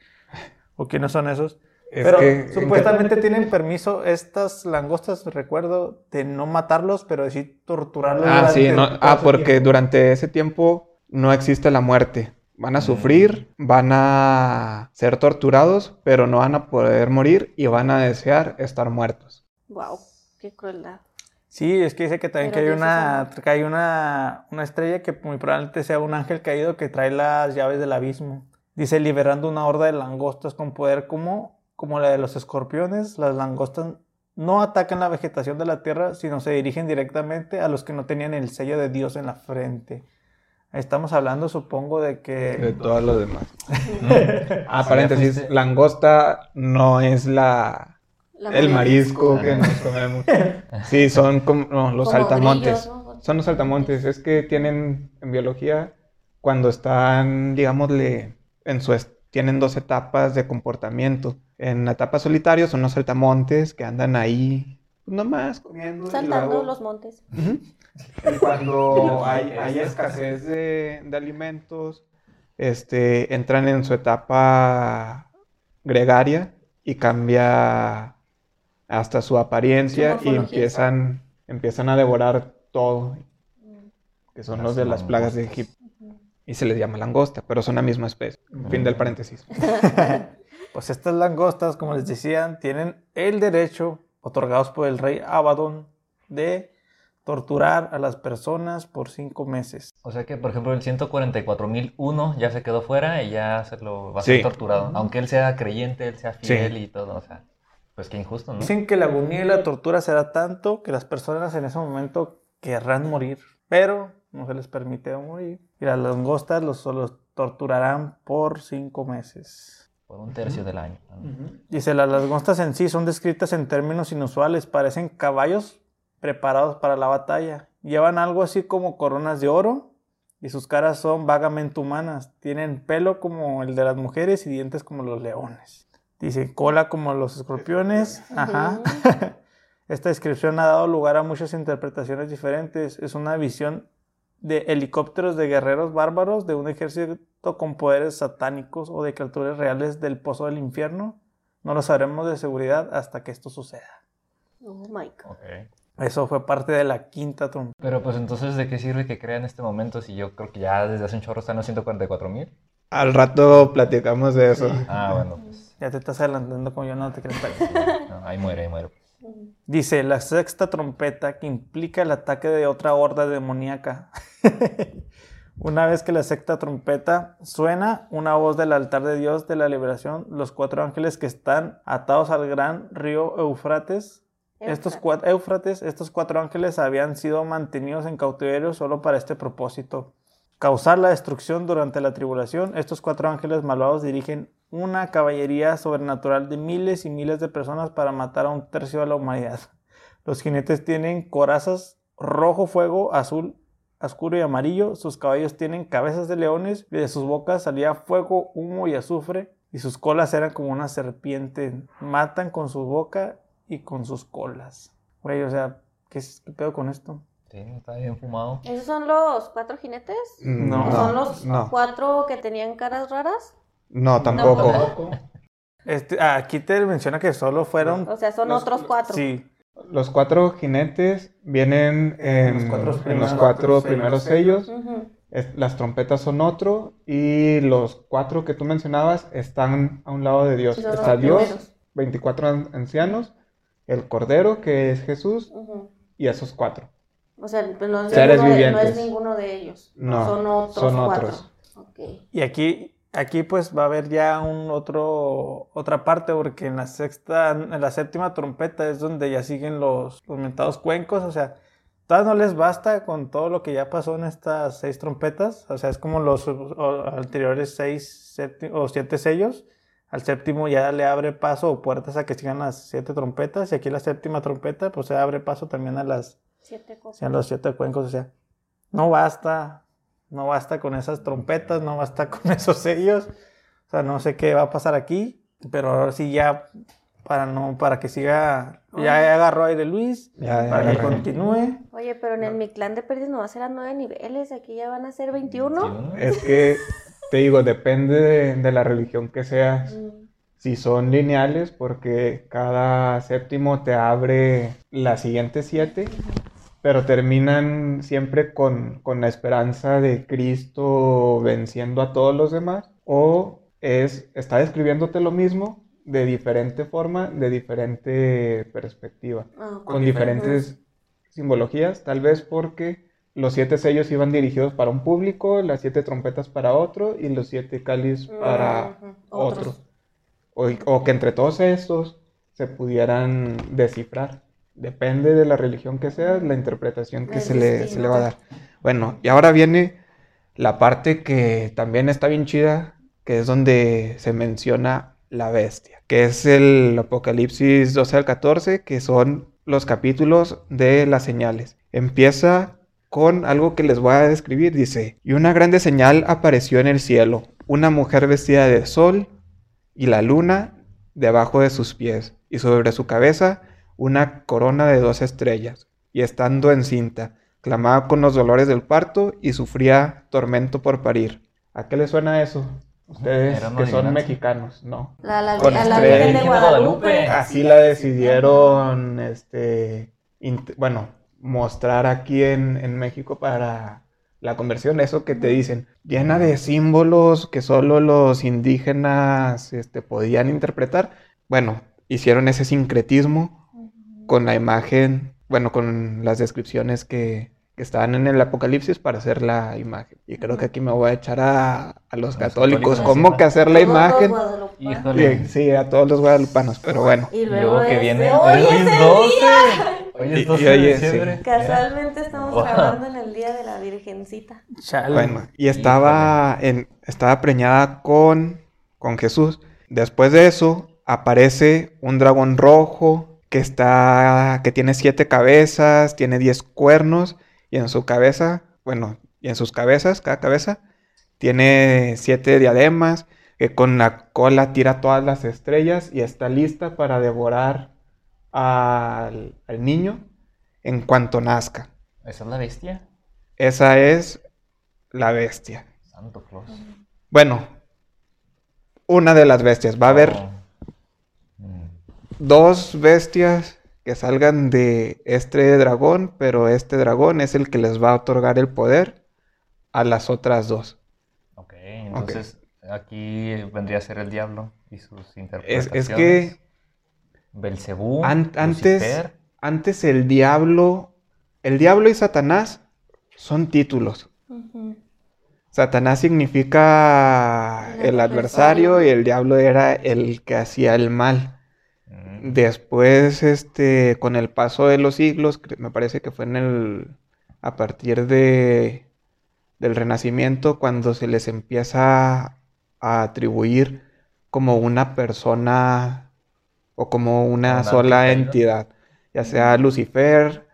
¿O quiénes son esos? Es pero que- supuestamente tienen permiso estas langostas, recuerdo, de no matarlos, pero de sí torturarlos. Ah, sí, no, ah, porque tiempo. durante ese tiempo no existe la muerte. Van a sufrir, van a ser torturados, pero no van a poder morir y van a desear estar muertos. Wow. Qué crueldad. Sí, es que dice que también Pero que hay una, que hay una, una estrella que muy probablemente sea un ángel caído que trae las llaves del abismo. Dice, liberando una horda de langostas con poder como, como la de los escorpiones, las langostas no atacan la vegetación de la tierra, sino se dirigen directamente a los que no tenían el sello de Dios en la frente. Estamos hablando, supongo, de De que... todos los demás. Ah, paréntesis, langosta no es la La el marisco que nos comemos. Sí, son como no, los Como saltamontes. grillos, ¿no? Son los saltamontes. Es que tienen en biología, cuando están, digámosle, en su es- tienen dos etapas de comportamiento. En la etapa solitario son los saltamontes que andan ahí, pues, nomás comiendo. Saltando luego- los montes. Y cuando hay, hay escasez de, de alimentos, este, entran en su etapa gregaria y cambia hasta su apariencia Su y empiezan, empiezan a devorar todo, que son Las los de las plagas de. Egipto. Y se les llama langosta, pero son la misma especie. Fin del paréntesis. Pues estas langostas, como les decían, tienen el derecho, otorgados por el rey Abaddon, de torturar a las personas por cinco meses. O sea que, por ejemplo, el 144.001 ya se quedó fuera y ya se lo va a ser Sí. torturado. Aunque él sea creyente, él sea Sí. fiel y todo. O sea, pues qué injusto, ¿no? Dicen que la agonía y la tortura será tanto que las personas en ese momento querrán morir, pero no se les permite morir. Y las langostas los, los torturarán por cinco meses. Por un tercio del año. ¿no? Dice, las langostas en sí son descritas en términos inusuales, parecen caballos preparados para la batalla. Llevan algo así como coronas de oro y sus caras son vagamente humanas. Tienen pelo como el de las mujeres y dientes como los leones. Dice, cola como los escorpiones. Ajá. Esta descripción ha dado lugar a muchas interpretaciones diferentes. Es una visión de helicópteros de guerreros bárbaros, de un ejército con poderes satánicos o de criaturas reales del pozo del infierno. No lo sabremos de seguridad hasta que esto suceda. Oh my God. Ok. Eso fue parte de la quinta trompeta. Pero pues entonces, ¿de qué sirve que crea en este momento si yo creo que ya desde hace un chorro están los 144.000? Al rato platicamos de eso. Ah, bueno, pues Ya te estás adelantando como yo no te creo. no, ahí muere, ahí muere. Dice, la sexta trompeta que implica el ataque de otra horda demoníaca. Una vez que la sexta trompeta suena, una voz del altar de Dios de la liberación, los cuatro ángeles que están atados al gran río Eufrates. Estos cuatro, estos cuatro ángeles habían sido mantenidos en cautiverio solo para este propósito. Causar la destrucción durante la tribulación, estos cuatro ángeles malvados dirigen una caballería sobrenatural de miles y miles de personas para matar a un tercio de la humanidad. Los jinetes tienen corazas rojo fuego, azul, oscuro y amarillo. Sus caballos tienen cabezas de leones y de sus bocas salía fuego, humo y azufre. Y sus colas eran como una serpiente. Matan con su boca y con sus colas. Güey, o sea, ¿qué, es- qué pedo con esto? Sí, está bien fumado. ¿Esos son los cuatro jinetes? No. ¿O son los no. cuatro que tenían caras raras? No, tampoco. Este, ah, aquí te menciona que solo fueron... O sea, son Los- otros cuatro. Sí, Los cuatro jinetes vienen en, Los cuatro en los primeros cuatro sellos. primeros las trompetas son otro y los cuatro que tú mencionabas están a un lado de Dios. Los Está Dios, primeros. 24 an- ancianos, el Cordero que es Jesús Ujú. y esos cuatro. O sea, pues no, es Seres ninguno de, no es vivientes. ninguno de ellos. No, son otros son cuatro. otros. Ok. Y aquí, aquí pues va a haber ya un otro, otra parte, porque en la sexta, en la séptima trompeta es donde ya siguen los, los mentados cuencos, o sea, todavía no les basta con todo lo que ya pasó en estas seis trompetas, o sea, es como los o, anteriores seis sépti- o siete sellos, al séptimo ya le abre paso o puertas a que sigan las siete trompetas, y aquí la séptima trompeta, pues se abre paso también a las Siete sean los siete cuencos, o sea, no basta, no basta con esas trompetas, no basta con esos sellos, o sea, no sé qué va a pasar aquí, pero ahora sí ya, para no, para que siga, ya agarró aire Luis, Ya, ya, para que ya. continúe, Oye, pero en el Mi Clan de Pérdiz no va a ser a nueve niveles, aquí ya van a ser 21. Es que, te digo, depende de, de la religión que seas. Mm. Si son lineales, porque cada séptimo te abre las siguientes siete, pero terminan siempre con, con la esperanza de Cristo venciendo a todos los demás, o es, está describiéndote lo mismo de diferente forma, de diferente perspectiva, Ah, con diferentes simbologías, tal vez porque los siete sellos iban dirigidos para un público, las siete trompetas para otro y los siete cáliz para Ujú, otro. o que entre todos estos se pudieran descifrar. Depende de la religión que sea, la interpretación que se le, se le va a dar. Bueno, y ahora viene la parte que también está bien chida, que es donde se menciona la bestia, que es el Apocalipsis 12 al 14, que son los capítulos de las señales. Empieza con algo que les voy a describir. Dice, y una grande señal apareció en el cielo, una mujer vestida de sol y la luna debajo de sus pies, y sobre su cabeza una corona de dos estrellas, y estando encinta, clamaba con los dolores del parto y sufría tormento por parir. ¿A qué les suena eso? Ustedes que son mexicanos, ¿no? La, la, Con a la estrella. Virgen de Guadalupe. Así la decidieron, este, bueno, mostrar aquí en, en México para la conversión, eso que te dicen, llena de símbolos que solo los indígenas este, podían interpretar. Bueno, hicieron ese sincretismo con la imagen, bueno, con las descripciones que, que estaban en el Apocalipsis para hacer la imagen. Y creo que aquí me voy a echar a, a los Los católicos, católicos ¿cómo que hacer la Todos los imagen? guadalupanos. Híjole. Sí, a todos los guadalupanos, pero bueno. Y Y luego, luego que viene. Hoy es el 12. día. Hoy es 12 y hoy de es, sí. diciembre. Casualmente estamos Wow. grabando en el día de la Virgencita. chale. Bueno, y estaba, en, estaba preñada con, con Jesús. Después de eso, aparece un dragón rojo que está, que tiene siete cabezas, tiene diez cuernos, y en su cabeza, bueno, y en sus cabezas, cada cabeza, tiene siete diademas, que con la cola tira todas las estrellas y está lista para devorar al, al niño en cuanto nazca. ¿Esa es la bestia? Esa es la bestia. Santo Claus. Bueno, una de las bestias. Va a haber Oh. Dos bestias que salgan de este dragón, pero este dragón es el que les va a otorgar el poder a las otras dos. Ok, entonces aquí vendría a ser el diablo y sus Es, interpretaciones. es que Belcebú, an- antes, antes el diablo, el diablo y Satanás son títulos. Satanás significa El adversario y el diablo era el que hacía el mal. Después, este, con el paso de los siglos, me parece que fue en el, a partir de, del Renacimiento, cuando se les empieza a atribuir como una persona o como una Un sola entidad, ya sea Lucifer,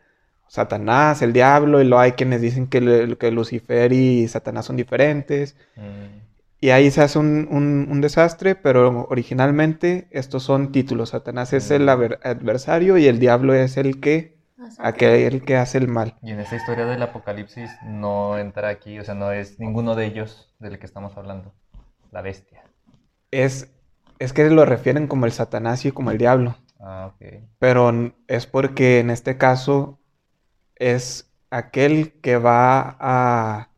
Satanás, el diablo, y luego hay quienes dicen que, que Lucifer y Satanás son diferentes. Mm. Y ahí se hace un, un- un desastre, pero originalmente estos son títulos. Satanás es el Mm. adversario y el diablo es el que, aquel que hace el mal. Y en esta historia del apocalipsis no entra aquí, o sea, no es ninguno de ellos del que estamos hablando. La bestia. Es, es que lo refieren como el Satanás y como el diablo. Ah, ok. Pero es porque en este caso es aquel que va a,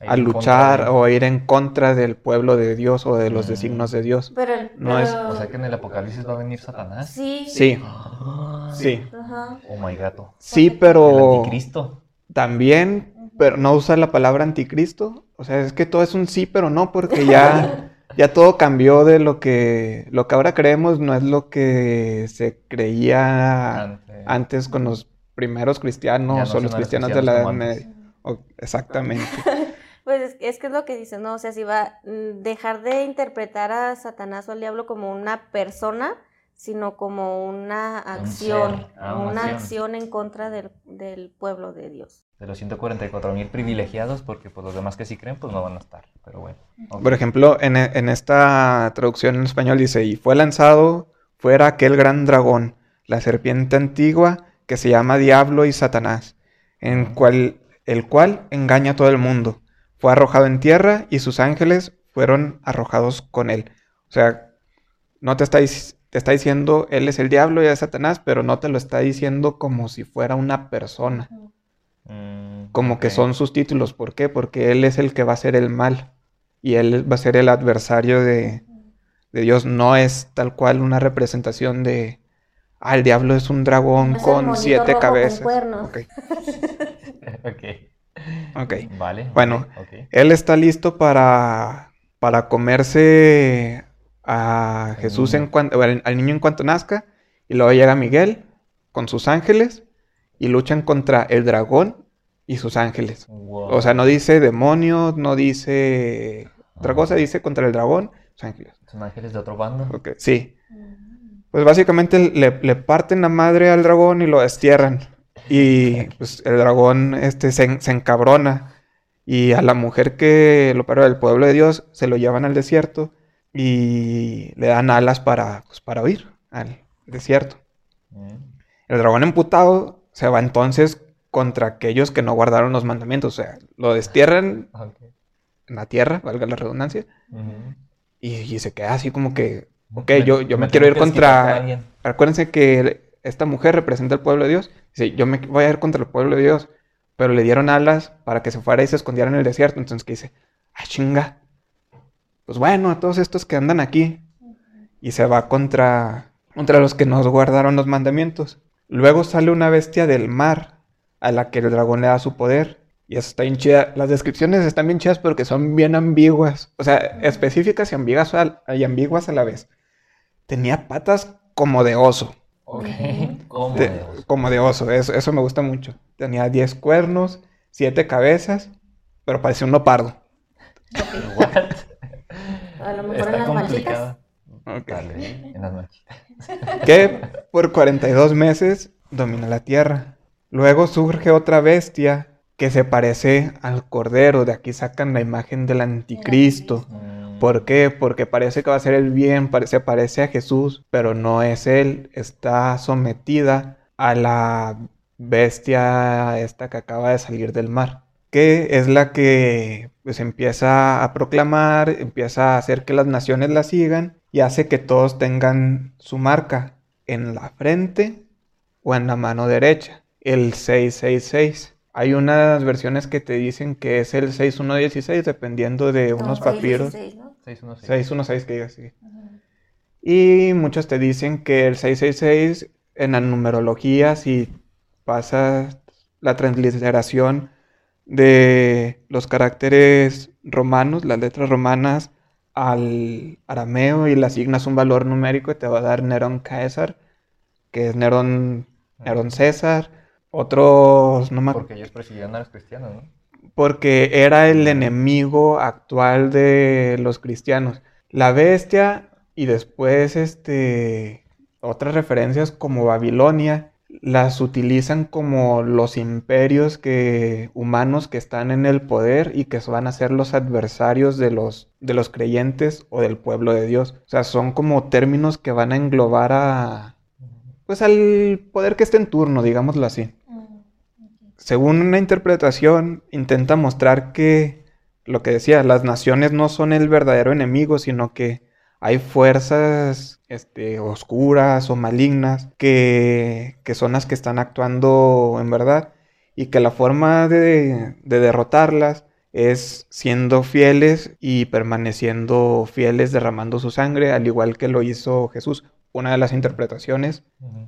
a luchar de- o a ir en contra del pueblo de Dios o de los Mm. designios de Dios. Pero, el- No es- O sea que en el apocalipsis va a venir Satanás. Sí. Sí, Ah, sí. Ajá. Oh my gato. Sí, El pero... anticristo. también, pero no usa la palabra anticristo. O sea, es que todo es un sí, pero no, porque ya, ya todo cambió de lo que, lo que ahora creemos, no es lo que se creía antes, con los primeros cristianos o los cristianos, de la Edad Media. exactamente. Pues es, que es lo que dice, ¿no? O sea, si va a mm, dejar de interpretar a Satanás o al diablo como una persona, sino como una acción, ah, una, acción. en contra del, pueblo de Dios. De los 144 mil privilegiados, porque pues, los demás que sí creen, pues no van a estar, pero bueno. Por ejemplo, en, en, esta traducción en español dice, y fue lanzado fuera aquel gran dragón, la serpiente antigua, que se llama Diablo y Satanás, en cual, el cual engaña a todo el mundo. Fue arrojado en tierra y sus ángeles fueron arrojados con él. O sea, no te estáis te está diciendo, él es el diablo y es Satanás, pero no te lo está diciendo como si fuera una persona. Mm, como que son sus títulos. ¿Por qué? Porque él es el que va a ser el mal. Y él va a ser el adversario de, Dios. No es tal cual una representación de, ah, el diablo es un dragón con siete cabezas. ok. ok. Vale. Bueno, él está listo para, para comerse a Jesús en cuanto, al, niño en cuanto nazca, y luego llega Miguel con sus ángeles y luchan contra el dragón y sus ángeles. O sea, no dice demonios, no dice otra cosa, dice contra el dragón, sus ángeles. ¿Son ángeles de otro bando? sí. Pues básicamente le, parten la madre al dragón y lo destierran. Y pues el dragón este, se, se encabrona. Y a la mujer que lo paró del pueblo de Dios se lo llevan al desierto y le dan alas para, pues, para huir al desierto. Mm. El dragón emputado se va entonces contra aquellos que no guardaron los mandamientos, o sea, lo destierran en la tierra, valga la redundancia, y, se queda así como que, ok, yo, yo me, quiero ir contra... Acuérdense que esta mujer representa el pueblo de Dios, dice, yo me voy a ir contra el pueblo de Dios, pero le dieron alas para que se fuera y se escondiera en el desierto, entonces que dice, ah, chinga, pues bueno, a todos estos que andan aquí. Y se va contra, contra los que nos guardaron los mandamientos. Luego sale una bestia del mar a la que el dragón le da su poder. Y eso está bien chida. Las descripciones están bien chidas porque son bien ambiguas. O sea, específicas y ambiguas y ambiguas a la vez. Tenía patas como de oso. Como, de, oso. como de oso. Eso, eso me gusta mucho. Tenía 10 cuernos, 7 cabezas, pero parecía un leopardo. A lo mejor en las manchitas. en las manchitas. Que por 42 meses domina la tierra. Luego surge otra bestia que se parece al cordero. De aquí sacan la imagen del anticristo. Mm. ¿Por qué? Porque parece que va a ser el bien, se parece a Jesús, pero no es él. Está sometida a la bestia esta que acaba de salir del mar que es la que pues empieza a proclamar, empieza a hacer que las naciones la sigan y hace que todos tengan su marca en la frente o en la mano derecha, el 666. Hay unas versiones que te dicen que es el 6116 dependiendo de unos papiros. 616, que diga así. Y muchos te dicen que el 666 en la numerología si pasa la transliteración de los caracteres romanos, las letras romanas, al arameo y le asignas un valor numérico y te va a dar Nerón César, que es Nerón, Nerón César. Otros, no me Porque ellos persiguieron a los cristianos, ¿no? Porque era el enemigo actual de los cristianos. La bestia y después este otras referencias como Babilonia las utilizan como los imperios que, humanos que están en el poder y que van a ser los adversarios de los, de los creyentes o del pueblo de Dios. O sea, son como términos que van a englobar a, pues al poder que esté en turno, digámoslo así. Según una interpretación, intenta mostrar que, lo que decía, las naciones no son el verdadero enemigo, sino que hay fuerzas este, oscuras o malignas que, son las que están actuando en verdad y que la forma de, derrotarlas es siendo fieles y permaneciendo fieles derramando su sangre, al igual que lo hizo Jesús. Una de las interpretaciones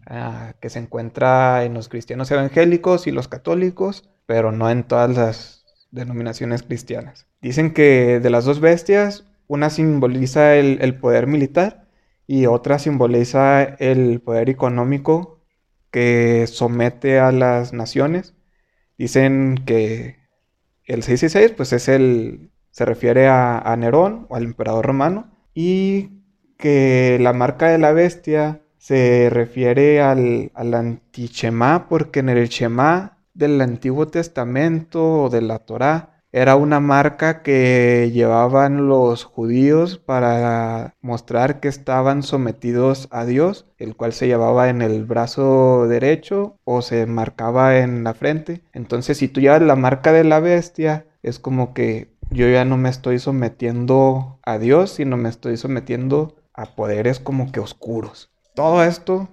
ah, que se encuentra en los cristianos evangélicos y los católicos pero no en todas las denominaciones cristianas. Dicen que de las dos bestias, una simboliza el, poder militar y otra simboliza el poder económico que somete a las naciones. Dicen que el 666 pues es el, se refiere a, Nerón o al emperador romano y que la marca de la bestia se refiere al, al porque en el Shema del Antiguo Testamento o de la Torá era una marca que llevaban los judíos para mostrar que estaban sometidos a Dios, el cual se llevaba en el brazo derecho o se marcaba en la frente. Entonces, si tú llevas la marca de la bestia, es como que yo ya no me estoy sometiendo a Dios, sino me estoy sometiendo a poderes como que oscuros. Todo esto,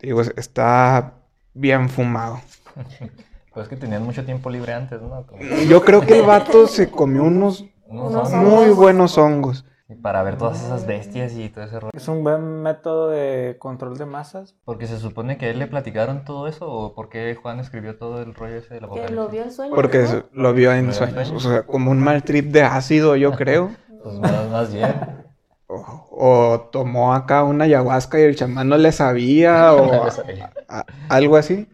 digo, está bien fumado. Pues que tenían mucho tiempo libre antes, ¿no? Yo creo que el vato se comió unos, muy buenos hongos. para ver todas esas bestias y todo ese rollo. ¿Es un buen método de control de masas? Porque se supone que a él le platicaron todo eso o por qué Juan escribió todo el rollo ese de la Que lo vio en sueños. Porque lo vio en sueños. O sea, como un mal trip de ácido, yo creo. pues más, bien. O, tomó acá una ayahuasca y el chamán no le sabía o algo así.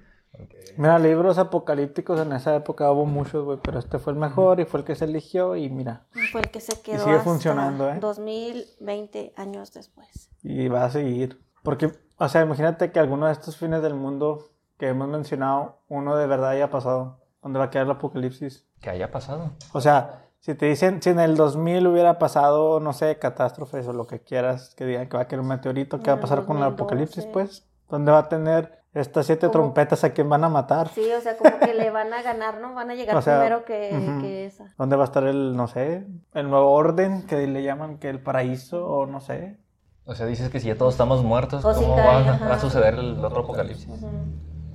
Mira, libros apocalípticos en esa época hubo muchos, güey, pero este fue el mejor y fue el que se eligió y mira. Fue el que se quedó. Y sigue funcionando, ¿eh? 2020 años después. Y va a seguir. Porque, o sea, imagínate que alguno de estos fines del mundo que hemos mencionado, uno de verdad haya pasado. ¿Dónde va a quedar el apocalipsis? Que haya pasado. O sea, si te dicen, si en el 2000 hubiera pasado, no sé, catástrofes o lo que quieras, que digan que va a caer un meteorito, ¿qué va a pasar con el apocalipsis, pues? ¿Dónde va a tener estas siete trompetas a quién van a matar. Sí, o sea, como que le van a ganar, ¿no? Van a llegar primero que, esa. ¿Dónde va a estar el, no sé, el nuevo orden que le llaman que el paraíso o no sé? O sea, dices que si ya todos estamos muertos, ¿cómo va, a suceder el otro apocalipsis?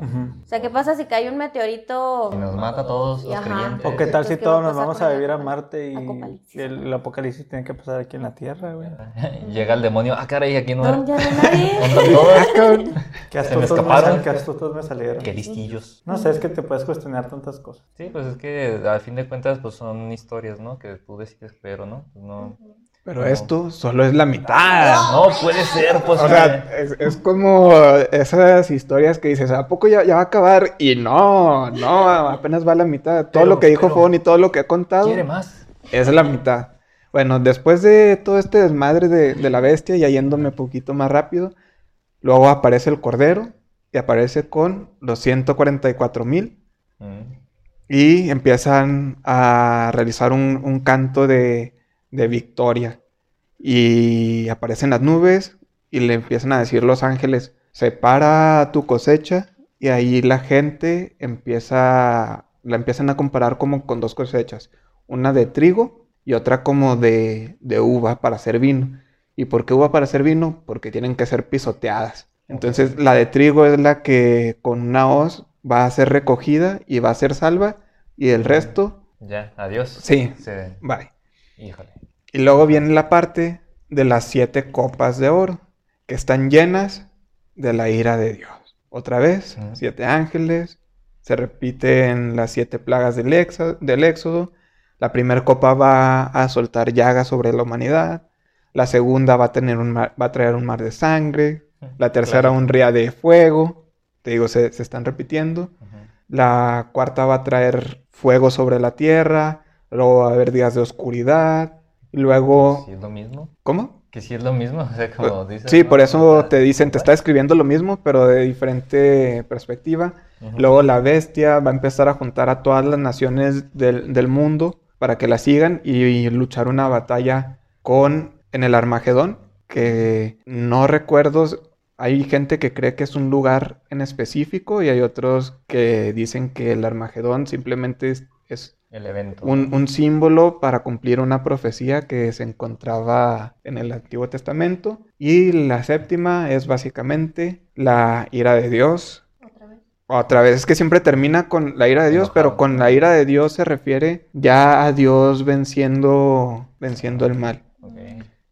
O sea, ¿qué pasa si cae un meteorito? Y nos mata a todos los creyentes. O qué tal si todos nos vamos a vivir a Marte y el, apocalipsis tiene que pasar aquí en la Tierra, güey. Llega el demonio, ah, caray, aquí no, no ya no nadie. Qué astutos me, qué astutos me salieron. Qué listillos. No sé, es que te puedes cuestionar tantas cosas. Sí, pues es que al fin de cuentas pues son historias, ¿no? Que tú decides creer o no. Pues no pero esto solo es la mitad. No puede ser posible. O sea, es, como esas historias que dices, ¿a poco ya, va a acabar? Y no, no, apenas va la mitad. Todo lo que dijo Fon y todo lo que ha contado. Quiere más. Es la mitad. Bueno, después de todo este desmadre de, la bestia, y yéndome un poquito más rápido, luego aparece el cordero y aparece con los 144 mil. Mm. Y empiezan a realizar un canto de de victoria. Y aparecen las nubes y le empiezan a decir los ángeles, separa tu cosecha y ahí la gente empieza, la empiezan a comparar como con dos cosechas, una de trigo y otra como de, de uva para hacer vino. ¿Y por qué uva para hacer vino? Porque tienen que ser pisoteadas. Entonces la de trigo es la que con una hoz va a ser recogida y va a ser salva y el resto... Ya, adiós. Sí, bye. Híjole. Y luego viene la parte de las siete copas de oro, que están llenas de la ira de Dios. Otra vez, siete ángeles, se repiten las siete plagas del, del Éxodo. La primera copa va a soltar llagas sobre la humanidad. La segunda va a, tener un va a traer un mar de sangre. La tercera un río de fuego. Te digo, se, están repitiendo. La cuarta va a traer fuego sobre la tierra. Luego va a haber días de oscuridad. Luego... ¿Sí es lo mismo? ¿Cómo? Que sí es lo mismo, o sea, como dices, Sí, por eso te dicen, te está escribiendo lo mismo, pero de diferente perspectiva. Luego la bestia va a empezar a juntar a todas las naciones del, mundo para que la sigan y, luchar una batalla con en el Armagedón, que no recuerdo, hay gente que cree que es un lugar en específico y hay otros que dicen que el Armagedón simplemente es el evento. Un, símbolo para cumplir una profecía que se encontraba en el Antiguo Testamento. Y la séptima es básicamente la ira de Dios. Otra vez. Otra vez, es que siempre termina con la ira de Dios, pero con la ira de Dios se refiere ya a Dios venciendo, venciendo el mal.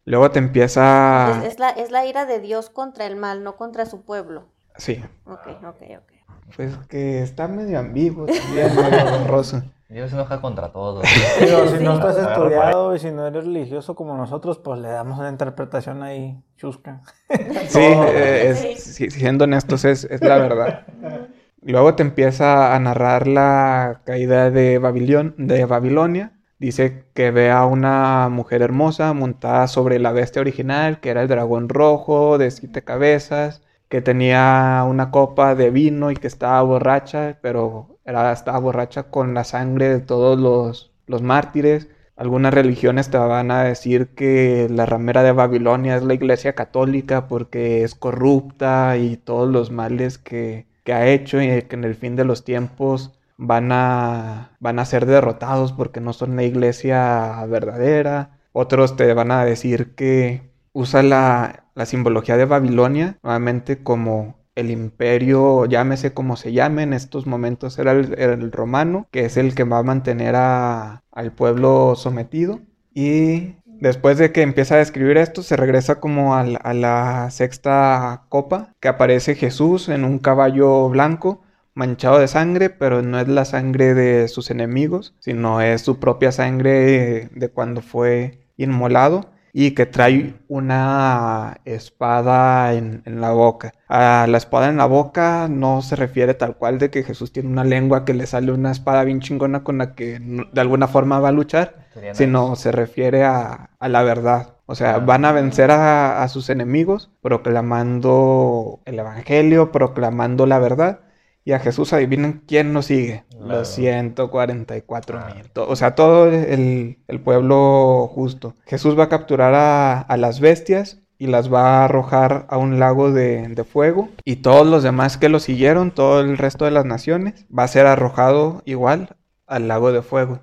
Luego te empieza... Es, la, es la ira de Dios contra el mal, no contra su pueblo. Sí. Ok, ok, ok. Pues que está medio ambiguo también, medio borroso. Dios se enoja contra todos. Digo, si no estás estudiado y si no eres religioso como nosotros, pues le damos una interpretación ahí chusca. Sí, eh, es- siendo honestos, es, es la verdad. Luego te empieza a narrar la caída de, Babilón, de Babilonia. Dice que ve a una mujer hermosa montada sobre la bestia original, que era el dragón rojo de siete cabezas, que tenía una copa de vino y que estaba borracha, pero era, estaba borracha con la sangre de todos los, los mártires. Algunas religiones te van a decir que la ramera de Babilonia es la iglesia católica porque es corrupta y todos los males que, que ha hecho y que en el fin de los tiempos van a, van a ser derrotados porque no son la iglesia verdadera. Otros te van a decir que usa la, la simbología de Babilonia nuevamente como el imperio, llámese como se llame, en estos momentos era el, romano, que es el que va a mantener a- al pueblo sometido. Y después de que empieza a describir esto, se regresa como al- a la sexta copa, que aparece Jesús en un caballo blanco, manchado de sangre, pero no es la sangre de sus enemigos, sino es su propia sangre de cuando fue inmolado y que trae una espada en, en la boca. A la espada en la boca no se refiere tal cual de que Jesús tiene una lengua que le sale una espada bien chingona con la que de alguna forma va a luchar, sino se refiere a, a la verdad. O sea, Ah. van a vencer a, a sus enemigos proclamando el Evangelio, proclamando la verdad. Y a Jesús, adivinen quién nos sigue. Claro. Los 144 Ah. mil. O sea, todo el, el pueblo justo. Jesús va a capturar a, a las bestias y las va a arrojar a un lago de, de fuego. Y todos los demás que lo siguieron, todo el resto de las naciones, va a ser arrojado igual al lago de fuego.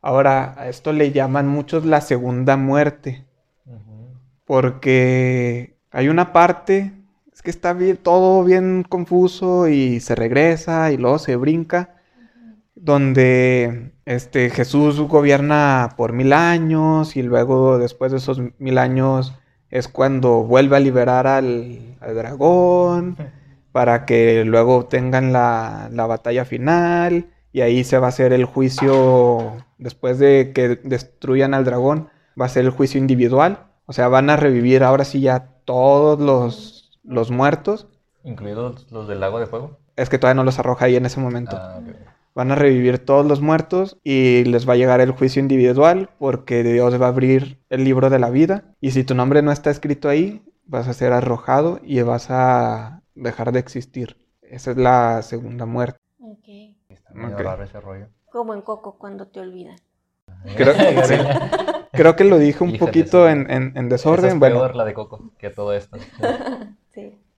Ahora, a esto le llaman muchos la segunda muerte. Porque hay una parte, es que está bien, todo bien confuso y se regresa y luego se brinca, donde este, Jesús gobierna por mil años y luego después de esos mil años es cuando vuelve a liberar al, al dragón para que luego tengan la, la batalla final y ahí se va a hacer el juicio, después de que destruyan al dragón, va a ser el juicio individual. O sea, van a revivir ahora sí ya todos los, los muertos. Incluidos los del lago de fuego. Es que todavía no los arroja ahí en ese momento. Ah, ok. Van a revivir todos los muertos y les va a llegar el juicio individual porque Dios va a abrir el libro de la vida. Y si tu nombre no está escrito ahí, vas a ser arrojado y vas a dejar de existir. Esa es la segunda muerte. Ok. Está medio Ok. raro ese rollo. Como en Coco cuando te olvidan. Creo, sí. Creo que lo dije un Híjole, poquito en, en- en Esa desorden. es Bueno, peor la de Coco que todo esto.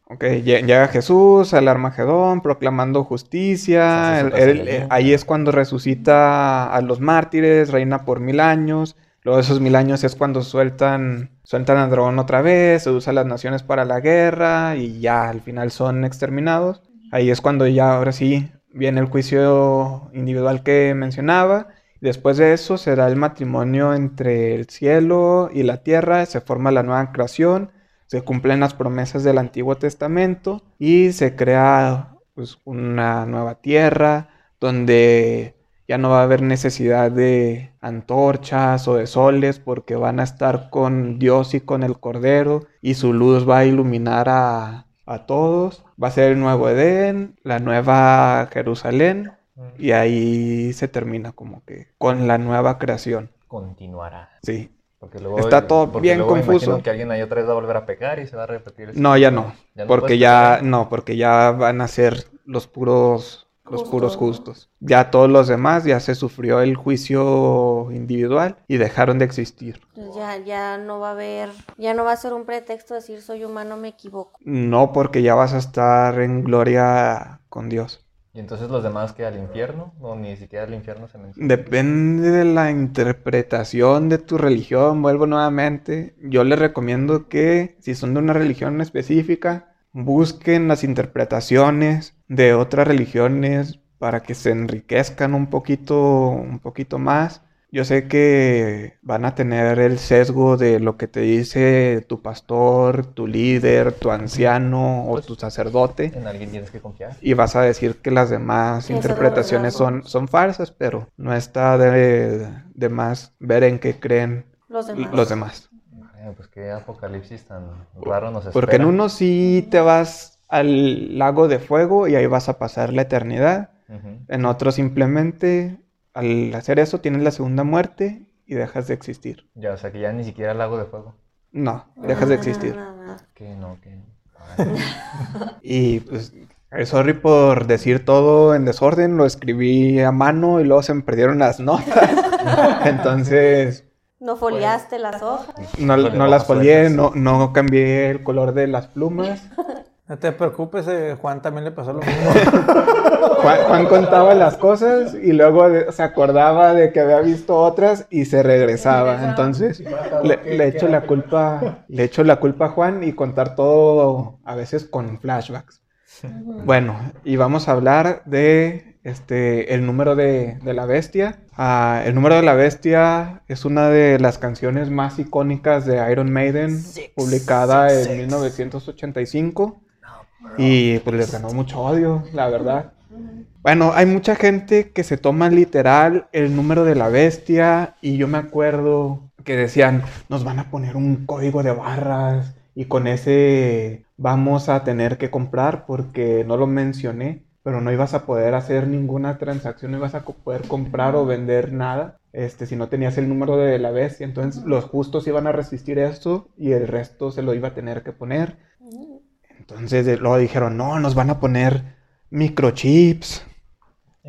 Ok, lle- llega Jesús al Armagedón proclamando justicia. Él- él- ahí es cuando resucita a los mártires, reina por mil años. Luego de esos mil años es cuando sueltan, sueltan al dragón otra vez, se usa las naciones para la guerra y ya al final son exterminados. Ahí es cuando ya ahora sí viene el juicio individual que mencionaba. Después de eso se da el matrimonio entre el cielo y la tierra, se forma la nueva creación se cumplen las promesas del Antiguo Testamento y se crea pues, una nueva tierra donde ya no va a haber necesidad de antorchas o de soles porque van a estar con Dios y con el Cordero y su luz va a iluminar a, a todos. Va a ser el nuevo Edén, la nueva Jerusalén y ahí se termina como que con la nueva creación. Continuará. Sí. Porque luego, Está todo porque bien luego confuso. imagino que alguien ahí otra vez va a volver a pecar y se va a repetir. ese No, ya no. no porque ya, pecar. no, porque ya van a ser los puros, los Justos. puros justos. Ya todos los demás ya se sufrió el juicio individual y dejaron de existir. Entonces ya, ya no va a haber, ya no va a ser un pretexto decir soy humano, me equivoco. No porque ya vas a estar en gloria con Dios. Y entonces los demás al infierno, o ni siquiera al infierno se menciona. Depende de la interpretación de tu religión, vuelvo nuevamente. Yo les recomiendo que si son de una religión específica, busquen las interpretaciones de otras religiones para que se enriquezcan un poquito, un poquito más. Yo sé que van a tener el sesgo de lo que te dice tu pastor, tu líder, tu anciano o Pues, tu sacerdote. En alguien tienes que confiar. Y vas a decir que las demás interpretaciones son, son falsas, pero no está de, de más ver en qué creen Los demás. los demás. Pues qué apocalipsis tan raro nos espera. Porque en uno sí te vas al lago de fuego y ahí vas a pasar la eternidad. En otro simplemente al hacer eso tienes la segunda muerte y dejas de existir. Ya, o sea que ya ni siquiera el lago de fuego. No, dejas de existir. no, no, no. Que no, que. Ay, Y pues, eh, sorry por decir todo en desorden, lo escribí a mano y luego se me perdieron las notas. Entonces, No foliaste las hojas. no, no las folié, no, no cambié el color de las plumas. No te preocupes, eh, Juan también le pasó lo mismo. Juan, Juan contaba las cosas y luego de- se acordaba de que había visto otras y se regresaba. Entonces, le, le echo la culpa, le echo la culpa a Juan y contar todo a veces con flashbacks. Bueno, y vamos a hablar de este el número de, de la bestia. Ah, el número de la bestia es una de las canciones más icónicas de Iron Maiden, publicada en 1985. Y pues les ganó mucho odio, la verdad. Bueno, hay mucha gente que se toma literal el número de la bestia y yo me acuerdo que decían, nos van a poner un código de barras y con ese vamos a tener que comprar porque no lo mencioné, pero no ibas a poder hacer ninguna transacción, no ibas a poder comprar o vender nada. Este, si no tenías el número de la bestia, entonces los justos iban a resistir esto y el resto se lo iba a tener que poner. Entonces luego dijeron, no, nos van a poner microchips.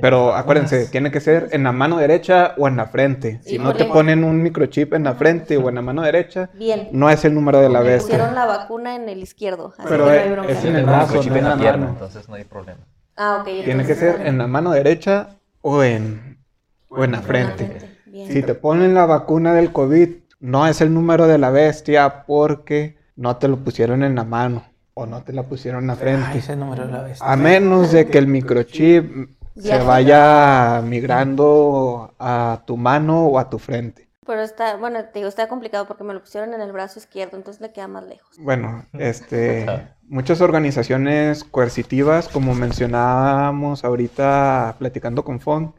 Pero en acuérdense, tiene que ser en la mano derecha o en la frente. Si no te ponen un microchip en la frente o en la mano derecha, Bien. no es el número de la Me bestia. pusieron la vacuna en el izquierdo. Así Pero que no hay bronca. es en el brazo, microchip no en la pierna, mano. entonces no hay problema. Ah, ok. Tiene que entonces, ser en la mano derecha o en, o en la frente. Bien. Si te ponen la vacuna del COVID, no es el número de la bestia porque no te lo pusieron en la mano o no te la pusieron en la frente. Ay, ese número la bestia. A menos de que el microchip se vaya migrando a tu mano o a tu frente. Pero está, bueno, te digo, está complicado porque me lo pusieron en el brazo izquierdo, entonces le queda más lejos. Bueno, este, muchas organizaciones coercitivas, como mencionábamos ahorita platicando con Fong,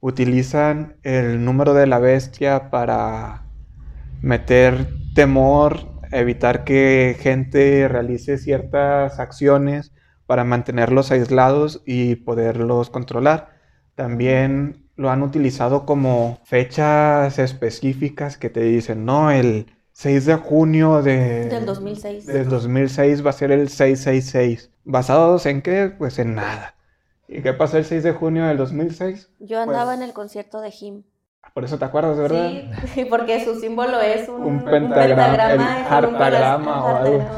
utilizan el número de la bestia para meter temor, evitar que gente realice ciertas acciones para mantenerlos aislados y poderlos controlar. También lo han utilizado como fechas específicas que te dicen, no, el 6 de junio de, Del 2006. del 2006 va a ser el 666. ¿Basados en qué? Pues en nada. ¿Y qué pasó el 6 de junio del 2006? Yo andaba en el concierto de Jim. Por eso te acuerdas, ¿verdad? Sí, porque su símbolo es un, Un pentagrama, hartagrama o algo.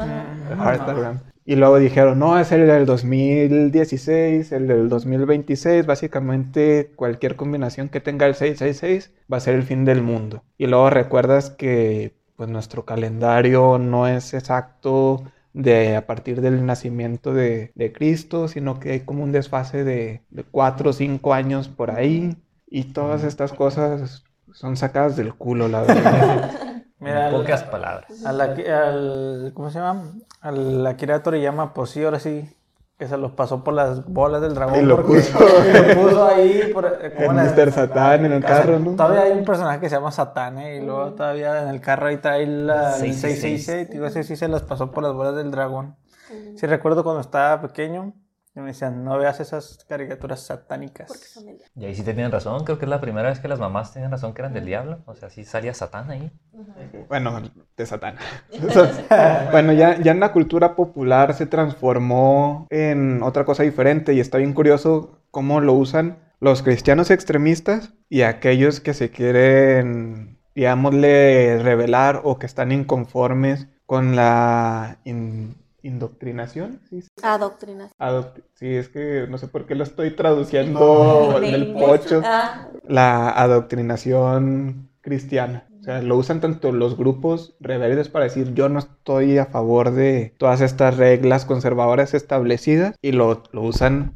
Heartagram. Y luego dijeron, no, es el del 2016, el del 2026, básicamente cualquier combinación que tenga el 666 va a ser el fin del mundo. Y luego recuerdas que pues nuestro calendario no es exacto de a partir del nacimiento de, de Cristo, sino que hay como un desfase de, de 4 o 5 años por ahí. Y todas estas cosas son sacadas del culo, la verdad. Mira, en al- pocas palabras. al, Aki- al- ¿cómo se llama? Al Akira Toriyama, pues sí, ahora sí, que se los pasó por las bolas del dragón. Y lo porque puso. lo puso ahí. Por, eh, como En la- Mr. Satán, en el sea, carro, ¿no? Todavía hay un personaje que se llama Satán, ¿eh? Y luego todavía en el carro ahí trae la el 666. 666. Digo, ese sí se las pasó por las bolas del dragón. Sí recuerdo cuando estaba pequeño, que me decían, no veas esas caricaturas satánicas. Porque son del- Y ahí sí tenían razón, creo que es la primera vez que las mamás tenían razón que eran del diablo. O sea, sí salía Satán ahí. Bueno, de Satán. bueno, ya, ya en la cultura popular se transformó en otra cosa diferente y está bien curioso cómo lo usan los cristianos extremistas y aquellos que se quieren, digámosle, rebelar o que están inconformes con la in- indoctrinación. ¿sí? Adoctrinas. Adoc- sí, es que no sé por qué lo estoy traduciendo del inglés. pocho Ah, la adoctrinación cristiana. O sea, lo usan tanto los grupos rebeldes para decir yo no estoy a favor de todas estas reglas conservadoras establecidas y lo, lo usan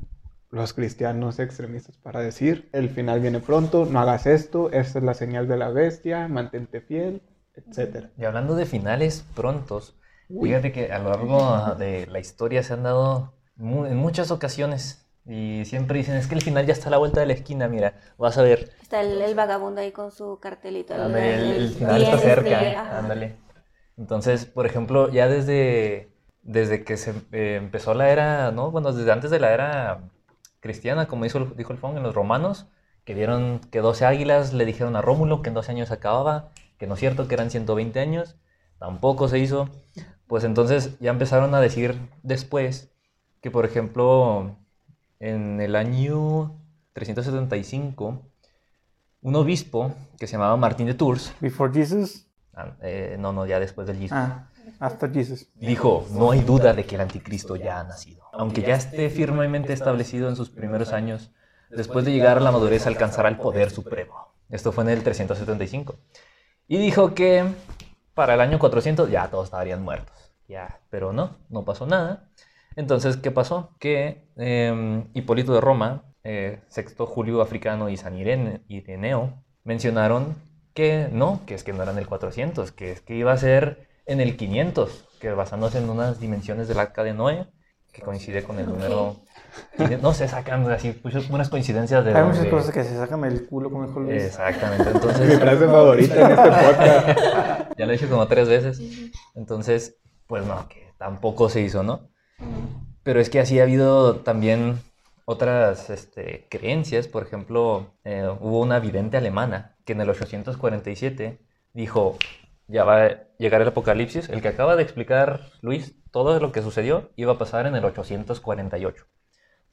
los cristianos extremistas para decir, el final viene pronto, no hagas esto, esta es la señal de la bestia, mantente fiel, etc. Y hablando de finales prontos, fíjate que a lo largo de la historia se han dado en muchas ocasiones y siempre dicen, es que el final ya está a la vuelta de la esquina, mira, vas a ver. Está el, vagabundo ahí con su cartelito. el, final está cerca, ándale. Entonces, por ejemplo, ya desde, desde que se eh, empezó la era, ¿no? Bueno, desde antes de la era cristiana, como dijo, dijo el Fong en los romanos, que vieron que 12 águilas le dijeron a Rómulo que en 12 años acababa, que no es cierto, que eran 120 años, tampoco se hizo. Pues entonces ya empezaron a decir después que, por ejemplo, en el año 375, un obispo que se llamaba Martín de Tours. ¿Before Jesus? Ah, eh, no, no, ya después del Jesus. Ah. After Jesus. Dijo, no hay duda de que el anticristo ya ha nacido. Aunque ya esté firmemente establecido en sus primeros años, después de llegar a la madurez alcanzará el poder supremo. Esto fue en el 375. Y dijo que para el año 400 ya todos estarían muertos. Ya, pero no, no pasó nada. Entonces, ¿qué pasó? Que em, Hipólito de Roma, eh, Sexto Julio Africano y San Ireneo mencionaron que no, que es que no eran el 400, que es que iba a ser en el 500, que basándose en unas dimensiones del arca de Noé, que coincide con el número... No se sacan así, pues, unas coincidencias de... Hay muchas cosas que se sacan el culo, como dijo Luis. Exactamente, entonces... Mi frase favorita en este podcast. ya lo he dicho como tres veces. Entonces, pues no, que tampoco se hizo, ¿no? Pero es que así ha habido también otras este, creencias. Por ejemplo, eh, hubo una vidente alemana que en el 847 dijo, ya va a llegar el apocalipsis. El que acaba de explicar Luis, todo lo que sucedió iba a pasar en el 848.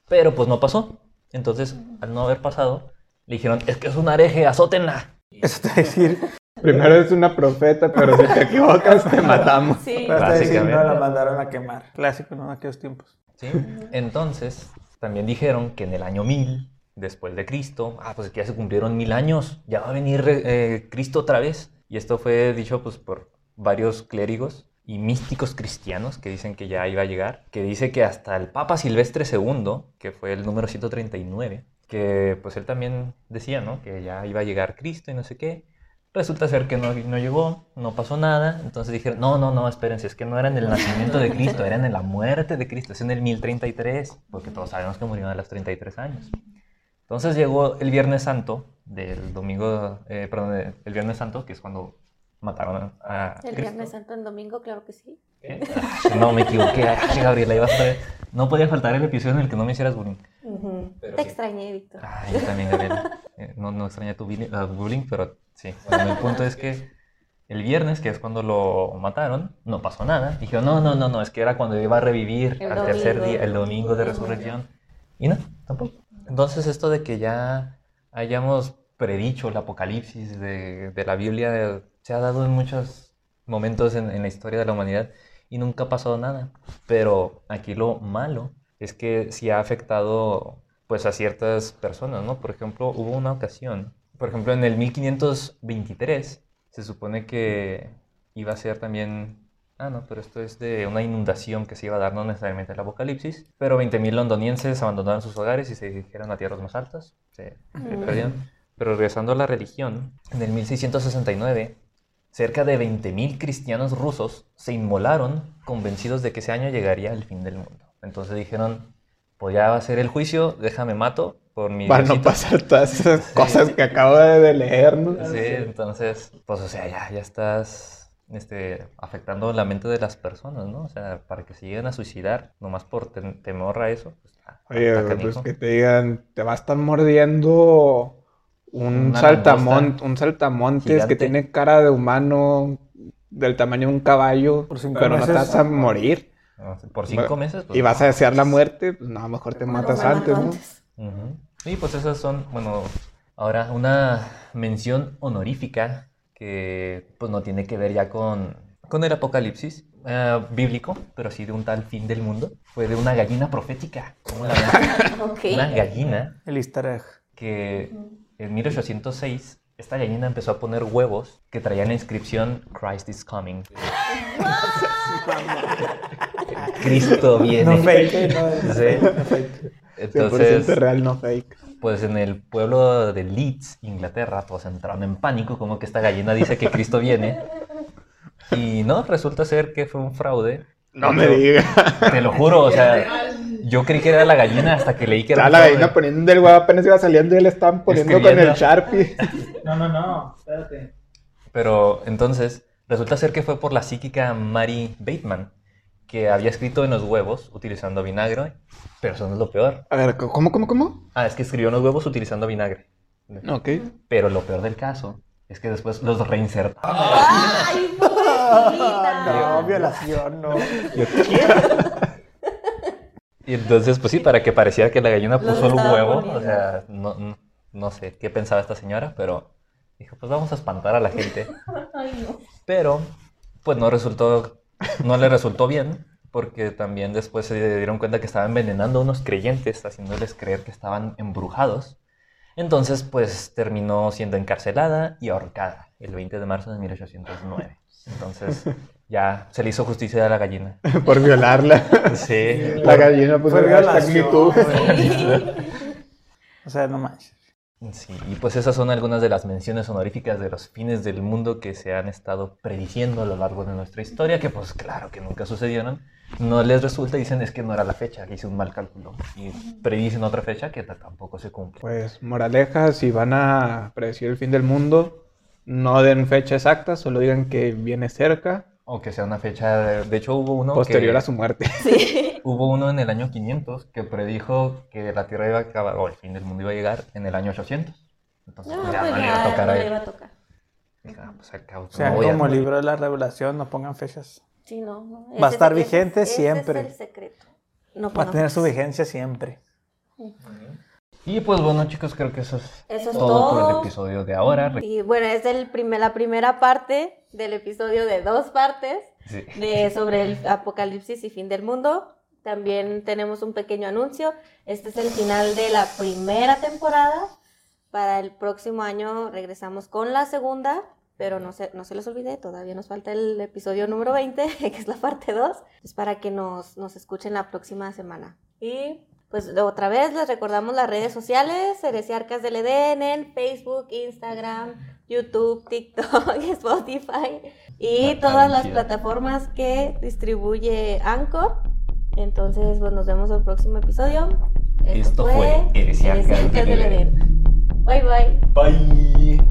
Pero pues no pasó. Entonces, al no haber pasado, le dijeron, es que es una hereje, azótenla. Eso te decir. Primero es una profeta, pero si te equivocas te matamos. Sí. Decir, no la mandaron a quemar. Clásico, ¿no? En aquellos tiempos. Sí. Entonces, también dijeron que en el año 1000 después de Cristo, ah, pues que ya se cumplieron mil años, ya va a venir eh, Cristo otra vez. Y esto fue dicho pues, por varios clérigos y místicos cristianos que dicen que ya iba a llegar, que dice que hasta el Papa Silvestre II, que fue el número 139, que pues él también decía, ¿no? Que ya iba a llegar Cristo y no sé qué. Resulta ser que no, no llegó, no pasó nada. Entonces dijeron, no, no, no, espérense, es que no era en el nacimiento de Cristo, era en la muerte de Cristo, es en el 1033, porque todos sabemos que murió a los 33 años. Entonces llegó el Viernes Santo, del domingo, eh, perdón, el Viernes Santo, que es cuando mataron a. El Viernes Santo en domingo, claro que sí. Ah, no, me equivoqué. Ay, Gabriela, ibas a No podía faltar el episodio en el que no me hicieras bullying. Te extrañé, Víctor. Ay, yo también, Gabriela. Eh, no, no extrañé tu bullying, pero sí. Bueno, el punto es que el viernes, que es cuando lo mataron, no pasó nada. Dijeron, no, no, no, no, es que era cuando iba a revivir al tercer día, el domingo de resurrección. Y no, tampoco. Entonces esto de que ya hayamos predicho el apocalipsis de, la Biblia se ha dado en muchos momentos en, la historia de la humanidad y nunca ha pasado nada. Pero aquí lo malo es que sí ha afectado pues a ciertas personas, ¿no? Por ejemplo, hubo una ocasión, por ejemplo, en el 1523 se supone que iba a ser también Ah, no, pero esto es de una inundación que se iba a dar, no necesariamente el apocalipsis, pero 20.000 londonienses abandonaron sus hogares y se dirigieron a tierras más altas, se, mm. perdieron. Pero regresando a la religión, en el 1669, cerca de 20.000 cristianos rusos se inmolaron convencidos de que ese año llegaría el fin del mundo. Entonces dijeron, pues ya va a ser el juicio, déjame mato por mi... Para no pasar todas esas cosas que acabo de leer, ¿no? Sí, entonces, pues o sea, ya, ya estás este, afectando la mente de las personas, ¿no? O sea, para que se lleguen a suicidar, nomás por temor a eso. Pues, Oye, pues que te digan, te va a estar mordiendo un, saltamont, un saltamontes que tiene cara de humano del tamaño de un caballo, pero no te vas a morir. Por cinco meses. Pues, y vas a desear la muerte, pues no, mejor te matas antes, ¿no? Sí, pues esas son, bueno, ahora una mención honorífica que pues no tiene que ver ya con, con el apocalipsis eh, bíblico, pero sí de un tal fin del mundo. Fue de una gallina profética. ¿Cómo la Una gallina. El easter Que en 1806 esta gallina empezó a poner huevos que traían la inscripción Christ is coming. Cristo viene. No fake, no, sí. Entonces, 100% real, no fake. pues en el pueblo de Leeds, Inglaterra, todos entraron en pánico, como que esta gallina dice que Cristo viene. Y no, resulta ser que fue un fraude. No me digas. Te lo juro, o sea, yo creí que era la gallina hasta que leí que era Estaba un la gallina poniendo el huevo apenas iba saliendo y le estaban poniendo con el Sharpie. No, no, no, espérate. Pero entonces, resulta ser que fue por la psíquica Mary Bateman, que había escrito en los huevos utilizando vinagre, pero eso no es lo peor. A ver, ¿cómo, cómo, cómo? Ah, es que escribió en los huevos utilizando vinagre. Ok. Pero lo peor del caso es que después los reinsertaron. ¡Ay, pobrecita! No, violación, no. Y entonces, pues sí, para que pareciera que la gallina puso el huevo, poniendo. o sea, no, no, no sé qué pensaba esta señora, pero dijo, pues vamos a espantar a la gente. Ay, no. Pero, pues no resultó, no le resultó bien, porque también después se dieron cuenta que estaba envenenando a unos creyentes, haciéndoles creer que estaban embrujados. Entonces, pues terminó siendo encarcelada y ahorcada el 20 de marzo de 1809. Entonces, ya se le hizo justicia a la gallina. Por violarla. Sí. La gallina puso el hashtag. O sea, no manches. Sí, y pues esas son algunas de las menciones honoríficas de los fines del mundo que se han estado prediciendo a lo largo de nuestra historia, que pues claro que nunca sucedieron. No les resulta y dicen es que no era la fecha, que hice un mal cálculo. Y predicen otra fecha que tampoco se cumple. Pues, moraleja, si van a predecir el fin del mundo, no den fecha exacta, solo digan que viene cerca, O que sea una fecha, de, de hecho hubo uno posterior que, a su muerte. Sí. hubo uno en el año 500 que predijo que la Tierra iba a acabar, o el fin del mundo iba a llegar en el año 800. Entonces No, pues, ya pues no le iba a ya, tocar no a le iba a tocar. "Ah, pues, acá, O sea, como el morir". libro de la revelación, no pongan fechas. Sí, no. no. Va a estar ese- vigente ese siempre. es el secreto. No Va a tener su vigencia siempre. Y pues bueno chicos, creo que eso es Eso es todo por el episodio de ahora. Y bueno, es el primer, la primera parte del episodio de dos partes Sí. de, sobre el apocalipsis y fin del mundo. También tenemos un pequeño anuncio. Este es el final de la primera temporada. Para el próximo año regresamos con la segunda, pero no se, no se les olvide, todavía nos falta el episodio número 20, que es la parte 2. Es para que nos, nos escuchen la próxima semana. Y pues otra vez les recordamos las redes sociales, Heresiarcas del Edén en Facebook, Instagram, YouTube, TikTok, Spotify y La todas las plataformas que distribuye Anchor. Entonces, pues nos vemos el próximo episodio. Esto fue Heresiarcas del. Edén. Bye bye. Bye.